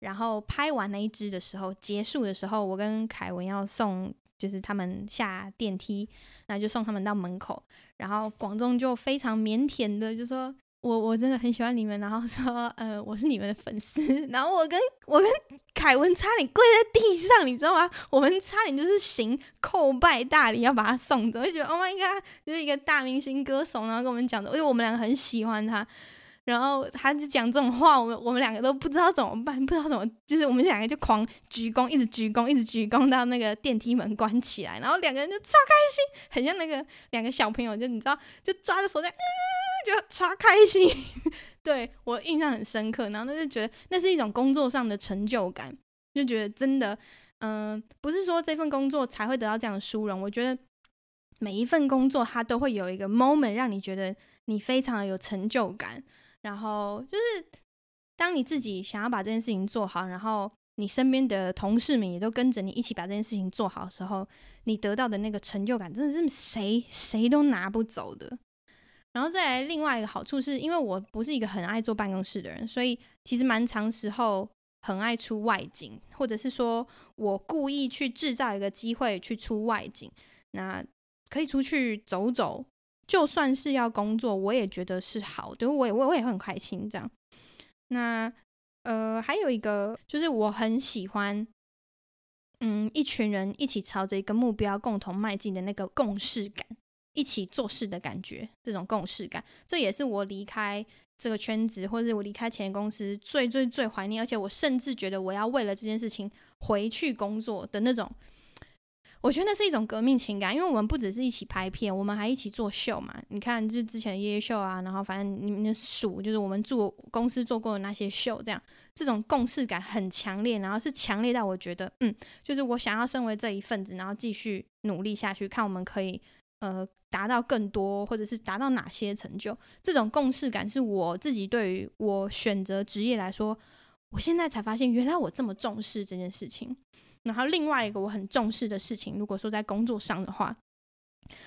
然后拍完那一支的时候，结束的时候，我跟凯文要送，就是他们下电梯，那就送他们到门口，然后广仲就非常腼腆的就说。我我真的很喜欢你们，然后说，呃，我是你们的粉丝，<laughs> 然后我跟我跟凯文差点跪在地上，你知道吗？我们差点就是行叩拜大礼，要把他送走，就觉得 Oh my God，就是一个大明星歌手，然后跟我们讲的，因为我们两个很喜欢他。然后他就讲这种话，我们我们两个都不知道怎么办，不知道怎么，就是我们两个就狂鞠躬，一直鞠躬，一直鞠躬到那个电梯门关起来，然后两个人就超开心，很像那个两个小朋友，就你知道，就抓着手在，嗯，就超开心。<laughs> 对，我印象很深刻，然后他就觉得那是一种工作上的成就感，就觉得真的，嗯、不是说这份工作才会得到这样的殊荣。我觉得每一份工作它都会有一个 moment 让你觉得你非常的有成就感。然后就是当你自己想要把这件事情做好，然后你身边的同事们也都跟着你一起把这件事情做好的时候，你得到的那个成就感真的是谁谁都拿不走的。然后再来另外一个好处是，因为我不是一个很爱坐办公室的人，所以其实蛮长时候很爱出外景，或者是说我故意去制造一个机会去出外景，那可以出去走走，就算是要工作，我也觉得是好的，我也我我也会很开心这样。那呃，还有一个就是我很喜欢，嗯，一群人一起朝着一个目标共同迈进的那个共事感。一起做事的感觉，这种共事感，这也是我离开这个圈子，或者我离开前公司最最最怀念，而且我甚至觉得我要为了这件事情回去工作的那种。我觉得那是一种革命情感，因为我们不只是一起拍片，我们还一起做秀嘛。你看，就之前的夜夜秀啊，然后反正你们的数就是我们做公司做过的那些秀，这样这种共识感很强烈，然后是强烈到我觉得，嗯，就是我想要身为这一份子，然后继续努力下去，看我们可以。呃，达到更多，或者是达到哪些成就？这种共识感是我自己对于我选择职业来说，我现在才发现，原来我这么重视这件事情。然后另外一个我很重视的事情，如果说在工作上的话，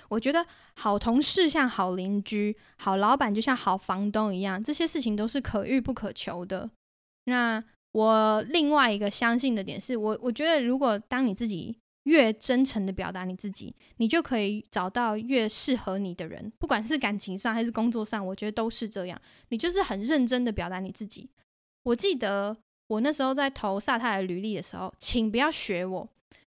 我觉得好同事像好邻居，好老板就像好房东一样，这些事情都是可遇不可求的。那我另外一个相信的点是我，我觉得如果当你自己。越真诚的表达你自己，你就可以找到越适合你的人。不管是感情上还是工作上，我觉得都是这样。你就是很认真的表达你自己。我记得我那时候在投萨泰的履历的时候，请不要学我，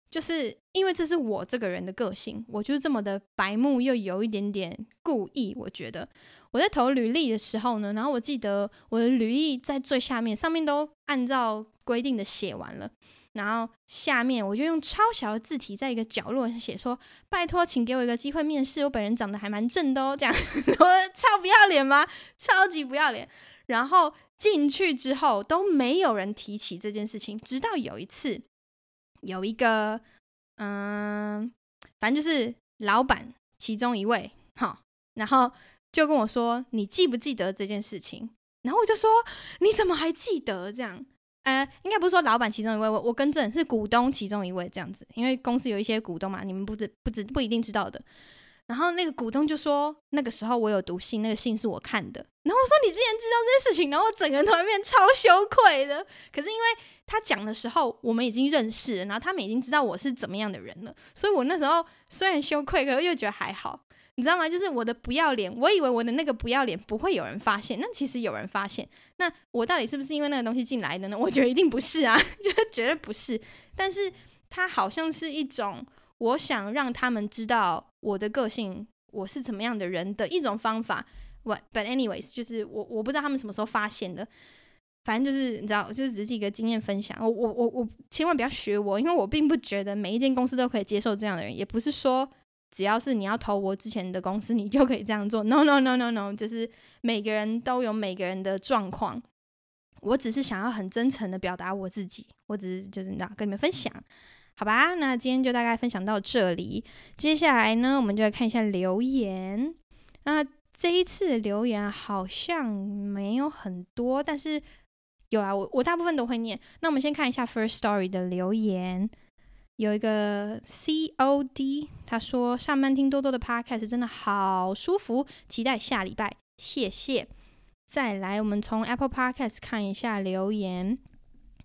就是因为这是我这个人的个性，我就是这么的白目又有一点点故意。我觉得我在投履历的时候呢，然后我记得我的履历在最下面，上面都按照规定的写完了。然后下面我就用超小的字体，在一个角落写说：“拜托，请给我一个机会面试。我本人长得还蛮正的哦。”这样，<laughs> 我超不要脸吗？超级不要脸。然后进去之后都没有人提起这件事情，直到有一次，有一个嗯，反正就是老板其中一位，哈，然后就跟我说：“你记不记得这件事情？”然后我就说：“你怎么还记得？”这样。呃，应该不是说老板其中一位，我我更正是股东其中一位这样子，因为公司有一些股东嘛，你们不知不知不一定知道的。然后那个股东就说，那个时候我有读信，那个信是我看的。然后我说，你之前知道这件事情，然后我整个人突然变超羞愧的。可是因为他讲的时候，我们已经认识，然后他们已经知道我是怎么样的人了，所以我那时候虽然羞愧，可是又觉得还好。你知道吗？就是我的不要脸，我以为我的那个不要脸不会有人发现，那其实有人发现。那我到底是不是因为那个东西进来的呢？我觉得一定不是啊，<laughs> 就绝对不是。但是它好像是一种我想让他们知道我的个性，我是怎么样的人的一种方法。What? But anyways，就是我我不知道他们什么时候发现的，反正就是你知道，就是只是一个经验分享。我我我我千万不要学我，因为我并不觉得每一间公司都可以接受这样的人，也不是说。只要是你要投我之前的公司，你就可以这样做。No no no no no，就是每个人都有每个人的状况。我只是想要很真诚的表达我自己，我只是就是你知道跟你们分享，好吧？那今天就大概分享到这里。接下来呢，我们就来看一下留言。那这一次留言好像没有很多，但是有啊，我我大部分都会念。那我们先看一下 First Story 的留言。有一个 COD，他说上班听多多的 Podcast 真的好舒服，期待下礼拜，谢谢。再来，我们从 Apple Podcast 看一下留言。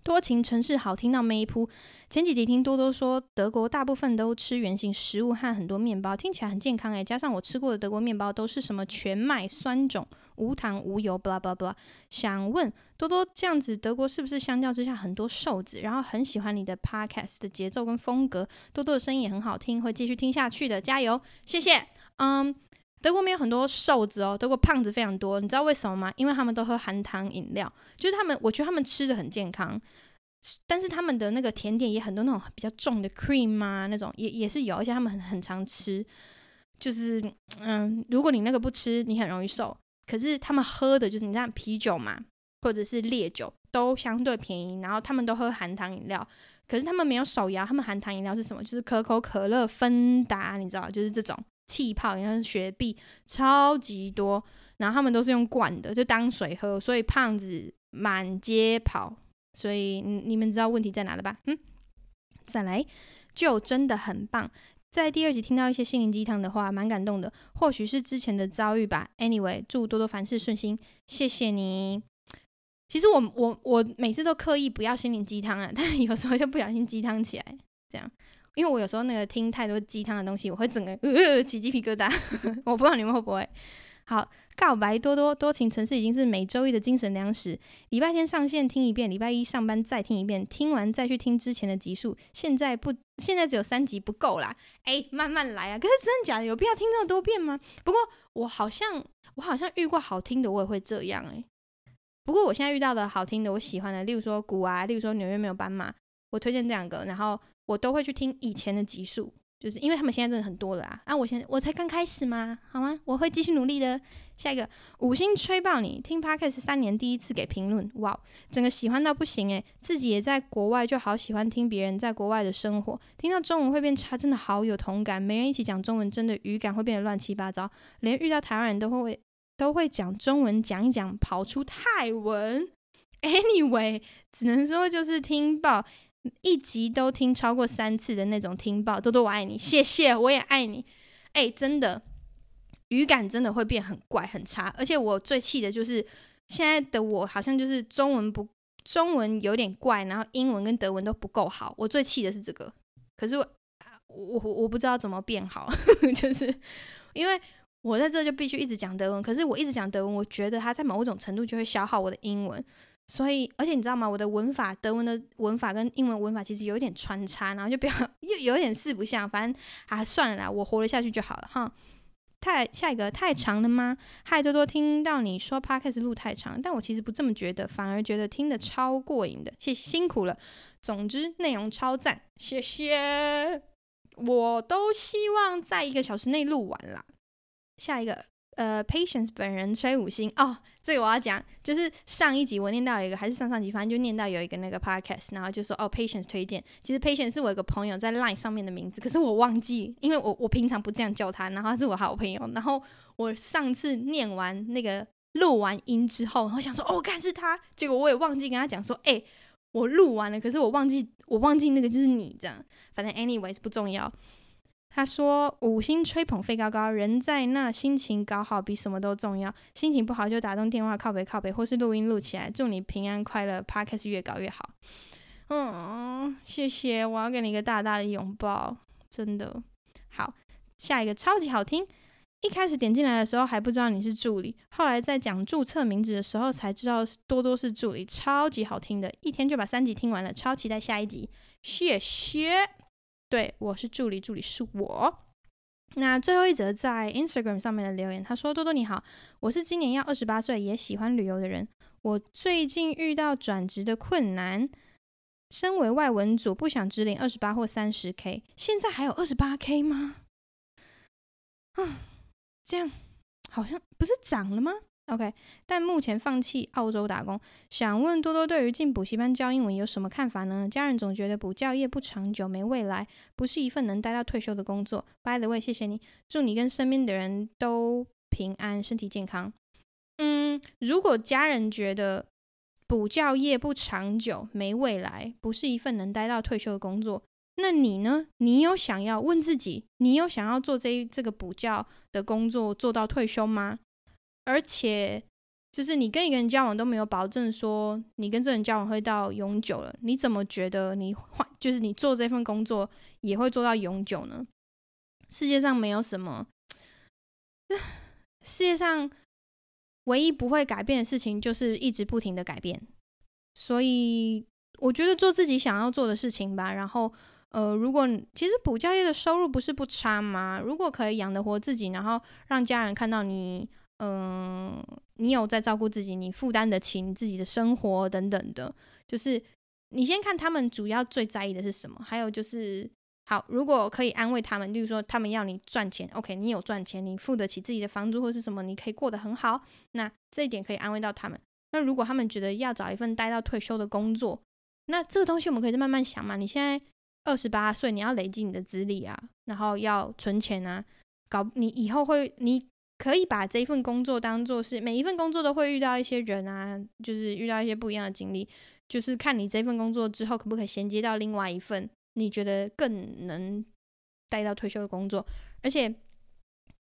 多情城市好听到没铺。前几集听多多说，德国大部分都吃原型食物和很多面包，听起来很健康诶。加上我吃过的德国面包都是什么全麦酸种、无糖无油，blah blah blah。想问多多，这样子德国是不是相较之下很多瘦子？然后很喜欢你的 podcast 的节奏跟风格，多多的声音也很好听，会继续听下去的，加油，谢谢。嗯。德国没有很多瘦子哦，德国胖子非常多。你知道为什么吗？因为他们都喝含糖饮料，就是他们，我觉得他们吃的很健康，但是他们的那个甜点也很多，那种比较重的 cream 啊，那种也也是有，而且他们很很常吃。就是嗯，如果你那个不吃，你很容易瘦。可是他们喝的就是你像啤酒嘛，或者是烈酒，都相对便宜，然后他们都喝含糖饮料。可是他们没有手摇，他们含糖饮料是什么？就是可口可乐、芬达，你知道，就是这种气泡，然后雪碧超级多，然后他们都是用灌的，就当水喝，所以胖子满街跑。所以你你们知道问题在哪了吧？嗯，再来，就真的很棒。在第二集听到一些心灵鸡汤的话，蛮感动的。或许是之前的遭遇吧。Anyway，祝多多凡事顺心，谢谢你。其实我我我每次都刻意不要心灵鸡汤啊，但有时候就不小心鸡汤起来，这样，因为我有时候那个听太多鸡汤的东西，我会整个呃起鸡皮疙瘩，<laughs> 我不知道你们会不会。好，告白多多多情城市已经是每周一的精神粮食，礼拜天上线听一遍，礼拜一上班再听一遍，听完再去听之前的集数。现在不，现在只有三集不够啦，哎，慢慢来啊。可是真的假的？有必要听这么多遍吗？不过我好像我好像遇过好听的，我也会这样哎。不过我现在遇到的好听的，我喜欢的，例如说古啊，例如说纽约没有斑马，我推荐这两个，然后我都会去听以前的集数，就是因为他们现在真的很多了啊。啊，我现我才刚开始嘛，好吗？我会继续努力的。下一个五星吹爆你，听 Podcast 三年第一次给评论，哇，整个喜欢到不行诶。自己也在国外，就好喜欢听别人在国外的生活，听到中文会变差，真的好有同感。没人一起讲中文，真的语感会变得乱七八糟，连遇到台湾人都会。都会讲中文，讲一讲跑出泰文。Anyway，只能说就是听报，一集都听超过三次的那种听报。多多我爱你，谢谢，我也爱你。哎，真的，语感真的会变很怪很差，而且我最气的就是现在的我好像就是中文不中文有点怪，然后英文跟德文都不够好。我最气的是这个，可是我我我不知道怎么变好，<laughs> 就是因为。我在这就必须一直讲德文，可是我一直讲德文，我觉得它在某种程度就会消耗我的英文，所以而且你知道吗？我的文法，德文的文法跟英文文法其实有一点穿插，然后就比较又有点四不像，反正啊算了啦，我活得下去就好了哈。太下一个太长了吗？嗨多多，听到你说 Podcast 录太长，但我其实不这么觉得，反而觉得听得超过瘾的，谢谢辛苦了。总之内容超赞，谢谢。我都希望在一个小时内录完啦。下一个，呃，Patience 本人吹五星。哦，这个我要讲，就是上一集我念到一个，还是上上集，反正就念到有一个那个 podcast，然后就说哦，Patience 推荐，其实 Patience 是我一个朋友在 Line 上面的名字，可是我忘记，因为我我平常不这样叫他，然后他是我好朋友，然后我上次念完那个录完音之后，我想说哦，看是他，结果我也忘记跟他讲说，哎，我录完了，可是我忘记我忘记那个就是你这样，反正 anyways 不重要。他说：“五星吹捧费高高，人在那心情搞好比什么都重要。心情不好就打通电话靠北靠北，或是录音录起来。祝你平安快乐，Podcast 越搞越好。”嗯，谢谢，我要给你一个大大的拥抱，真的好。下一个超级好听，一开始点进来的时候还不知道你是助理，后来在讲注册名字的时候才知道多多是助理，超级好听的，一天就把三集听完了，超期待下一集，谢谢。对，我是助理，助理是我。那最后一则在 Instagram 上面的留言，他说：“多多你好，我是今年要二十八岁，也喜欢旅游的人。我最近遇到转职的困难，身为外文组，不想只领二十八或三十 K，现在还有二十八 K 吗？啊，<sighs> 这样好像不是涨了吗？” OK，但目前放弃澳洲打工，想问多多对于进补习班教英文有什么看法呢？家人总觉得补教业不长久，没未来，不是一份能待到退休的工作。By the way，谢谢你，祝你跟身边的人都平安，身体健康。嗯，如果家人觉得补教业不长久，没未来，不是一份能待到退休的工作，那你呢？你有想要问自己，你有想要做这这个补教的工作做到退休吗？而且，就是你跟一个人交往都没有保证说你跟这人交往会到永久了，你怎么觉得你换就是你做这份工作也会做到永久呢？世界上没有什么，世界上唯一不会改变的事情就是一直不停的改变。所以我觉得做自己想要做的事情吧。然后，呃，如果其实补教业的收入不是不差吗？如果可以养得活自己，然后让家人看到你。嗯，你有在照顾自己，你负担得起你自己的生活等等的，就是你先看他们主要最在意的是什么，还有就是好，如果可以安慰他们，例如说他们要你赚钱，OK，你有赚钱，你付得起自己的房租或是什么，你可以过得很好，那这一点可以安慰到他们。那如果他们觉得要找一份待到退休的工作，那这个东西我们可以再慢慢想嘛。你现在二十八岁，你要累积你的资历啊，然后要存钱啊，搞你以后会，你可以把这一份工作当做是每一份工作都会遇到一些人啊，就是遇到一些不一样的经历，就是看你这份工作之后可不可以衔接到另外一份你觉得更能带到退休的工作，而且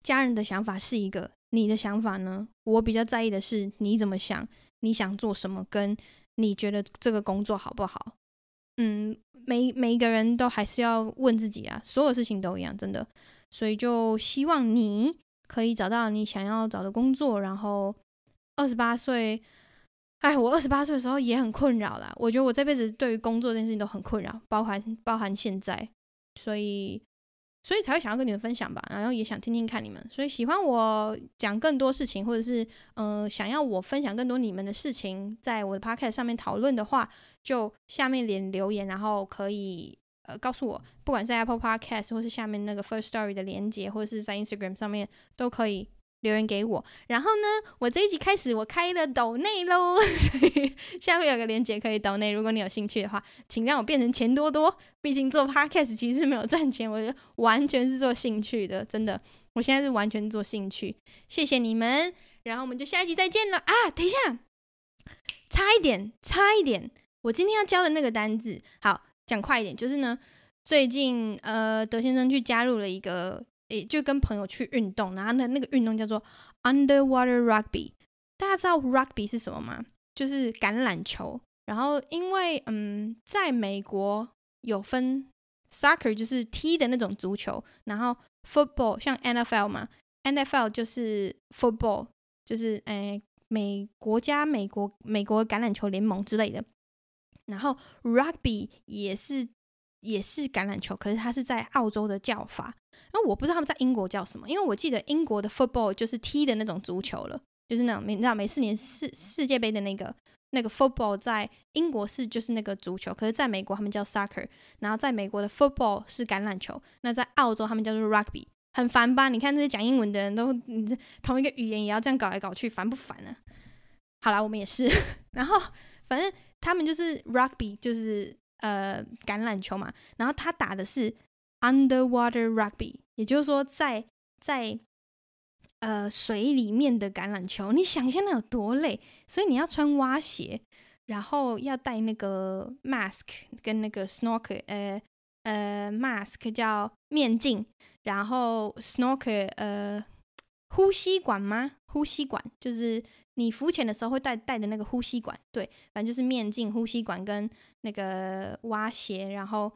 家人的想法是一个，你的想法呢？我比较在意的是你怎么想，你想做什么，跟你觉得这个工作好不好？嗯。每每一个人都还是要问自己啊，所有事情都一样，真的。所以就希望你可以找到你想要找的工作。然后二十八岁，哎，我二十八岁的时候也很困扰啦。我觉得我这辈子对于工作这件事情都很困扰，包含包含现在。所以。所以才会想要跟你们分享吧，然后也想听听看你们。所以喜欢我讲更多事情，或者是嗯、想要我分享更多你们的事情，在我的 podcast 上面讨论的话，就下面连留言，然后可以呃告诉我，不管是 Apple Podcast 或是下面那个 First Story 的连接，或者是在 Instagram 上面都可以。留言给我，然后呢，我这一集开始我开了抖内喽，<laughs> 所以下面有个链接可以抖内，如果你有兴趣的话，请让我变成钱多多。毕竟做 podcast 其实是没有赚钱，我完全是做兴趣的，真的，我现在是完全做兴趣。谢谢你们，然后我们就下一集再见了啊！等一下，差一点，差一点，我今天要教的那个单字，好，讲快一点，就是呢，最近呃，德先生去加入了一个。诶，就跟朋友去运动，然后呢，那个运动叫做 underwater rugby。大家知道 rugby 是什么吗？就是橄榄球。然后因为嗯，在美国有分 soccer，就是踢的那种足球，然后 football 像 NFL 嘛，NFL 就是 football，就是诶，美国家美国美国橄榄球联盟之类的。然后 rugby 也是也是橄榄球，可是它是在澳洲的叫法。那我不知道他们在英国叫什么，因为我记得英国的 football 就是踢的那种足球了，就是那种你知道每四年世世界杯的那个那个 football 在英国是就是那个足球，可是在美国他们叫 soccer，然后在美国的 football 是橄榄球，那在澳洲他们叫做 rugby，很烦吧？你看这些讲英文的人都，你这同一个语言也要这样搞来搞去，烦不烦呢？好啦，我们也是，<laughs> 然后反正他们就是 rugby，就是呃橄榄球嘛，然后他打的是。Underwater rugby，也就是说在，在呃水里面的橄榄球，你想象那有多累？所以你要穿蛙鞋，然后要戴那个 mask 跟那个 snorkel，呃呃 mask 叫面镜，然后 snorkel 呃呼吸管吗？呼吸管就是你浮潜的时候会带带的那个呼吸管，对，反正就是面镜、呼吸管跟那个蛙鞋，然后。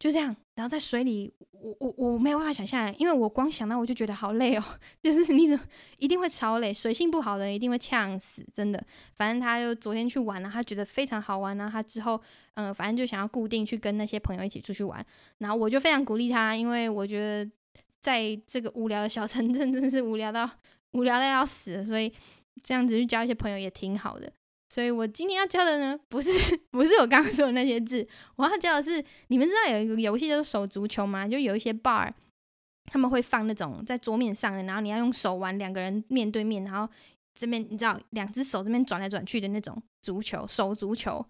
就这样，然后在水里，我我我没有办法想象，因为我光想到我就觉得好累哦。<laughs> 就是你怎么一定会超累，水性不好的人一定会呛死，真的。反正他就昨天去玩了，他觉得非常好玩呢。他之后嗯、反正就想要固定去跟那些朋友一起出去玩。然后我就非常鼓励他，因为我觉得在这个无聊的小城镇，真的是无聊到无聊到要死，所以这样子去交一些朋友也挺好的。所以我今天要教的呢，不是不是我刚刚说的那些字，我要教的是，你们知道有一个游戏叫做手足球吗？就有一些 bar，他们会放那种在桌面上的，然后你要用手玩，两个人面对面，然后这边你知道，两只手这边转来转去的那种足球，手足球。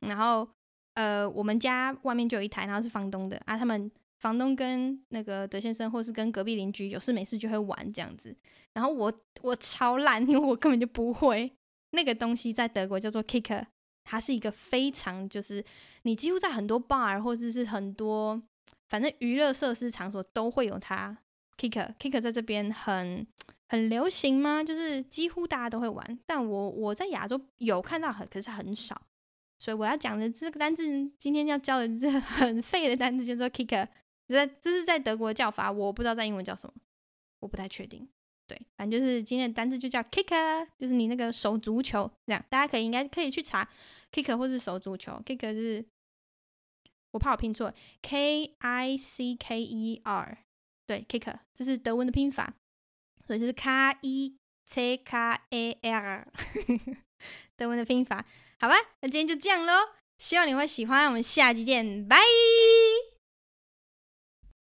然后呃，我们家外面就有一台，然后是房东的啊，他们房东跟那个德先生，或是跟隔壁邻居，有事没事就会玩这样子。然后我我超烂，因为我根本就不会。那个东西在德国叫做 Kicker，它是一个非常就是你几乎在很多 bar 或者是很多反正娱乐设施场所都会有它。Kicker，Kicker 在这边很很流行吗？就是几乎大家都会玩，但我我在亚洲有看到很，可是很少。所以我要讲的这个单字，今天要教的这很废的单字叫做 Kicker，这这是在德国叫法，我不知道在英文叫什么，我不太确定。对，反正就是今天的单字就叫 kicker，就是你那个手足球这样，大家可以应该可以去查 kicker 或是手足球，kicker 是，我怕我拼错，k i c k e r，对，kicker，这是德文的拼法，所以就是 k i c k a r，<laughs> 德文的拼法，好吧，那今天就这样喽，希望你会喜欢，我们下期见，拜。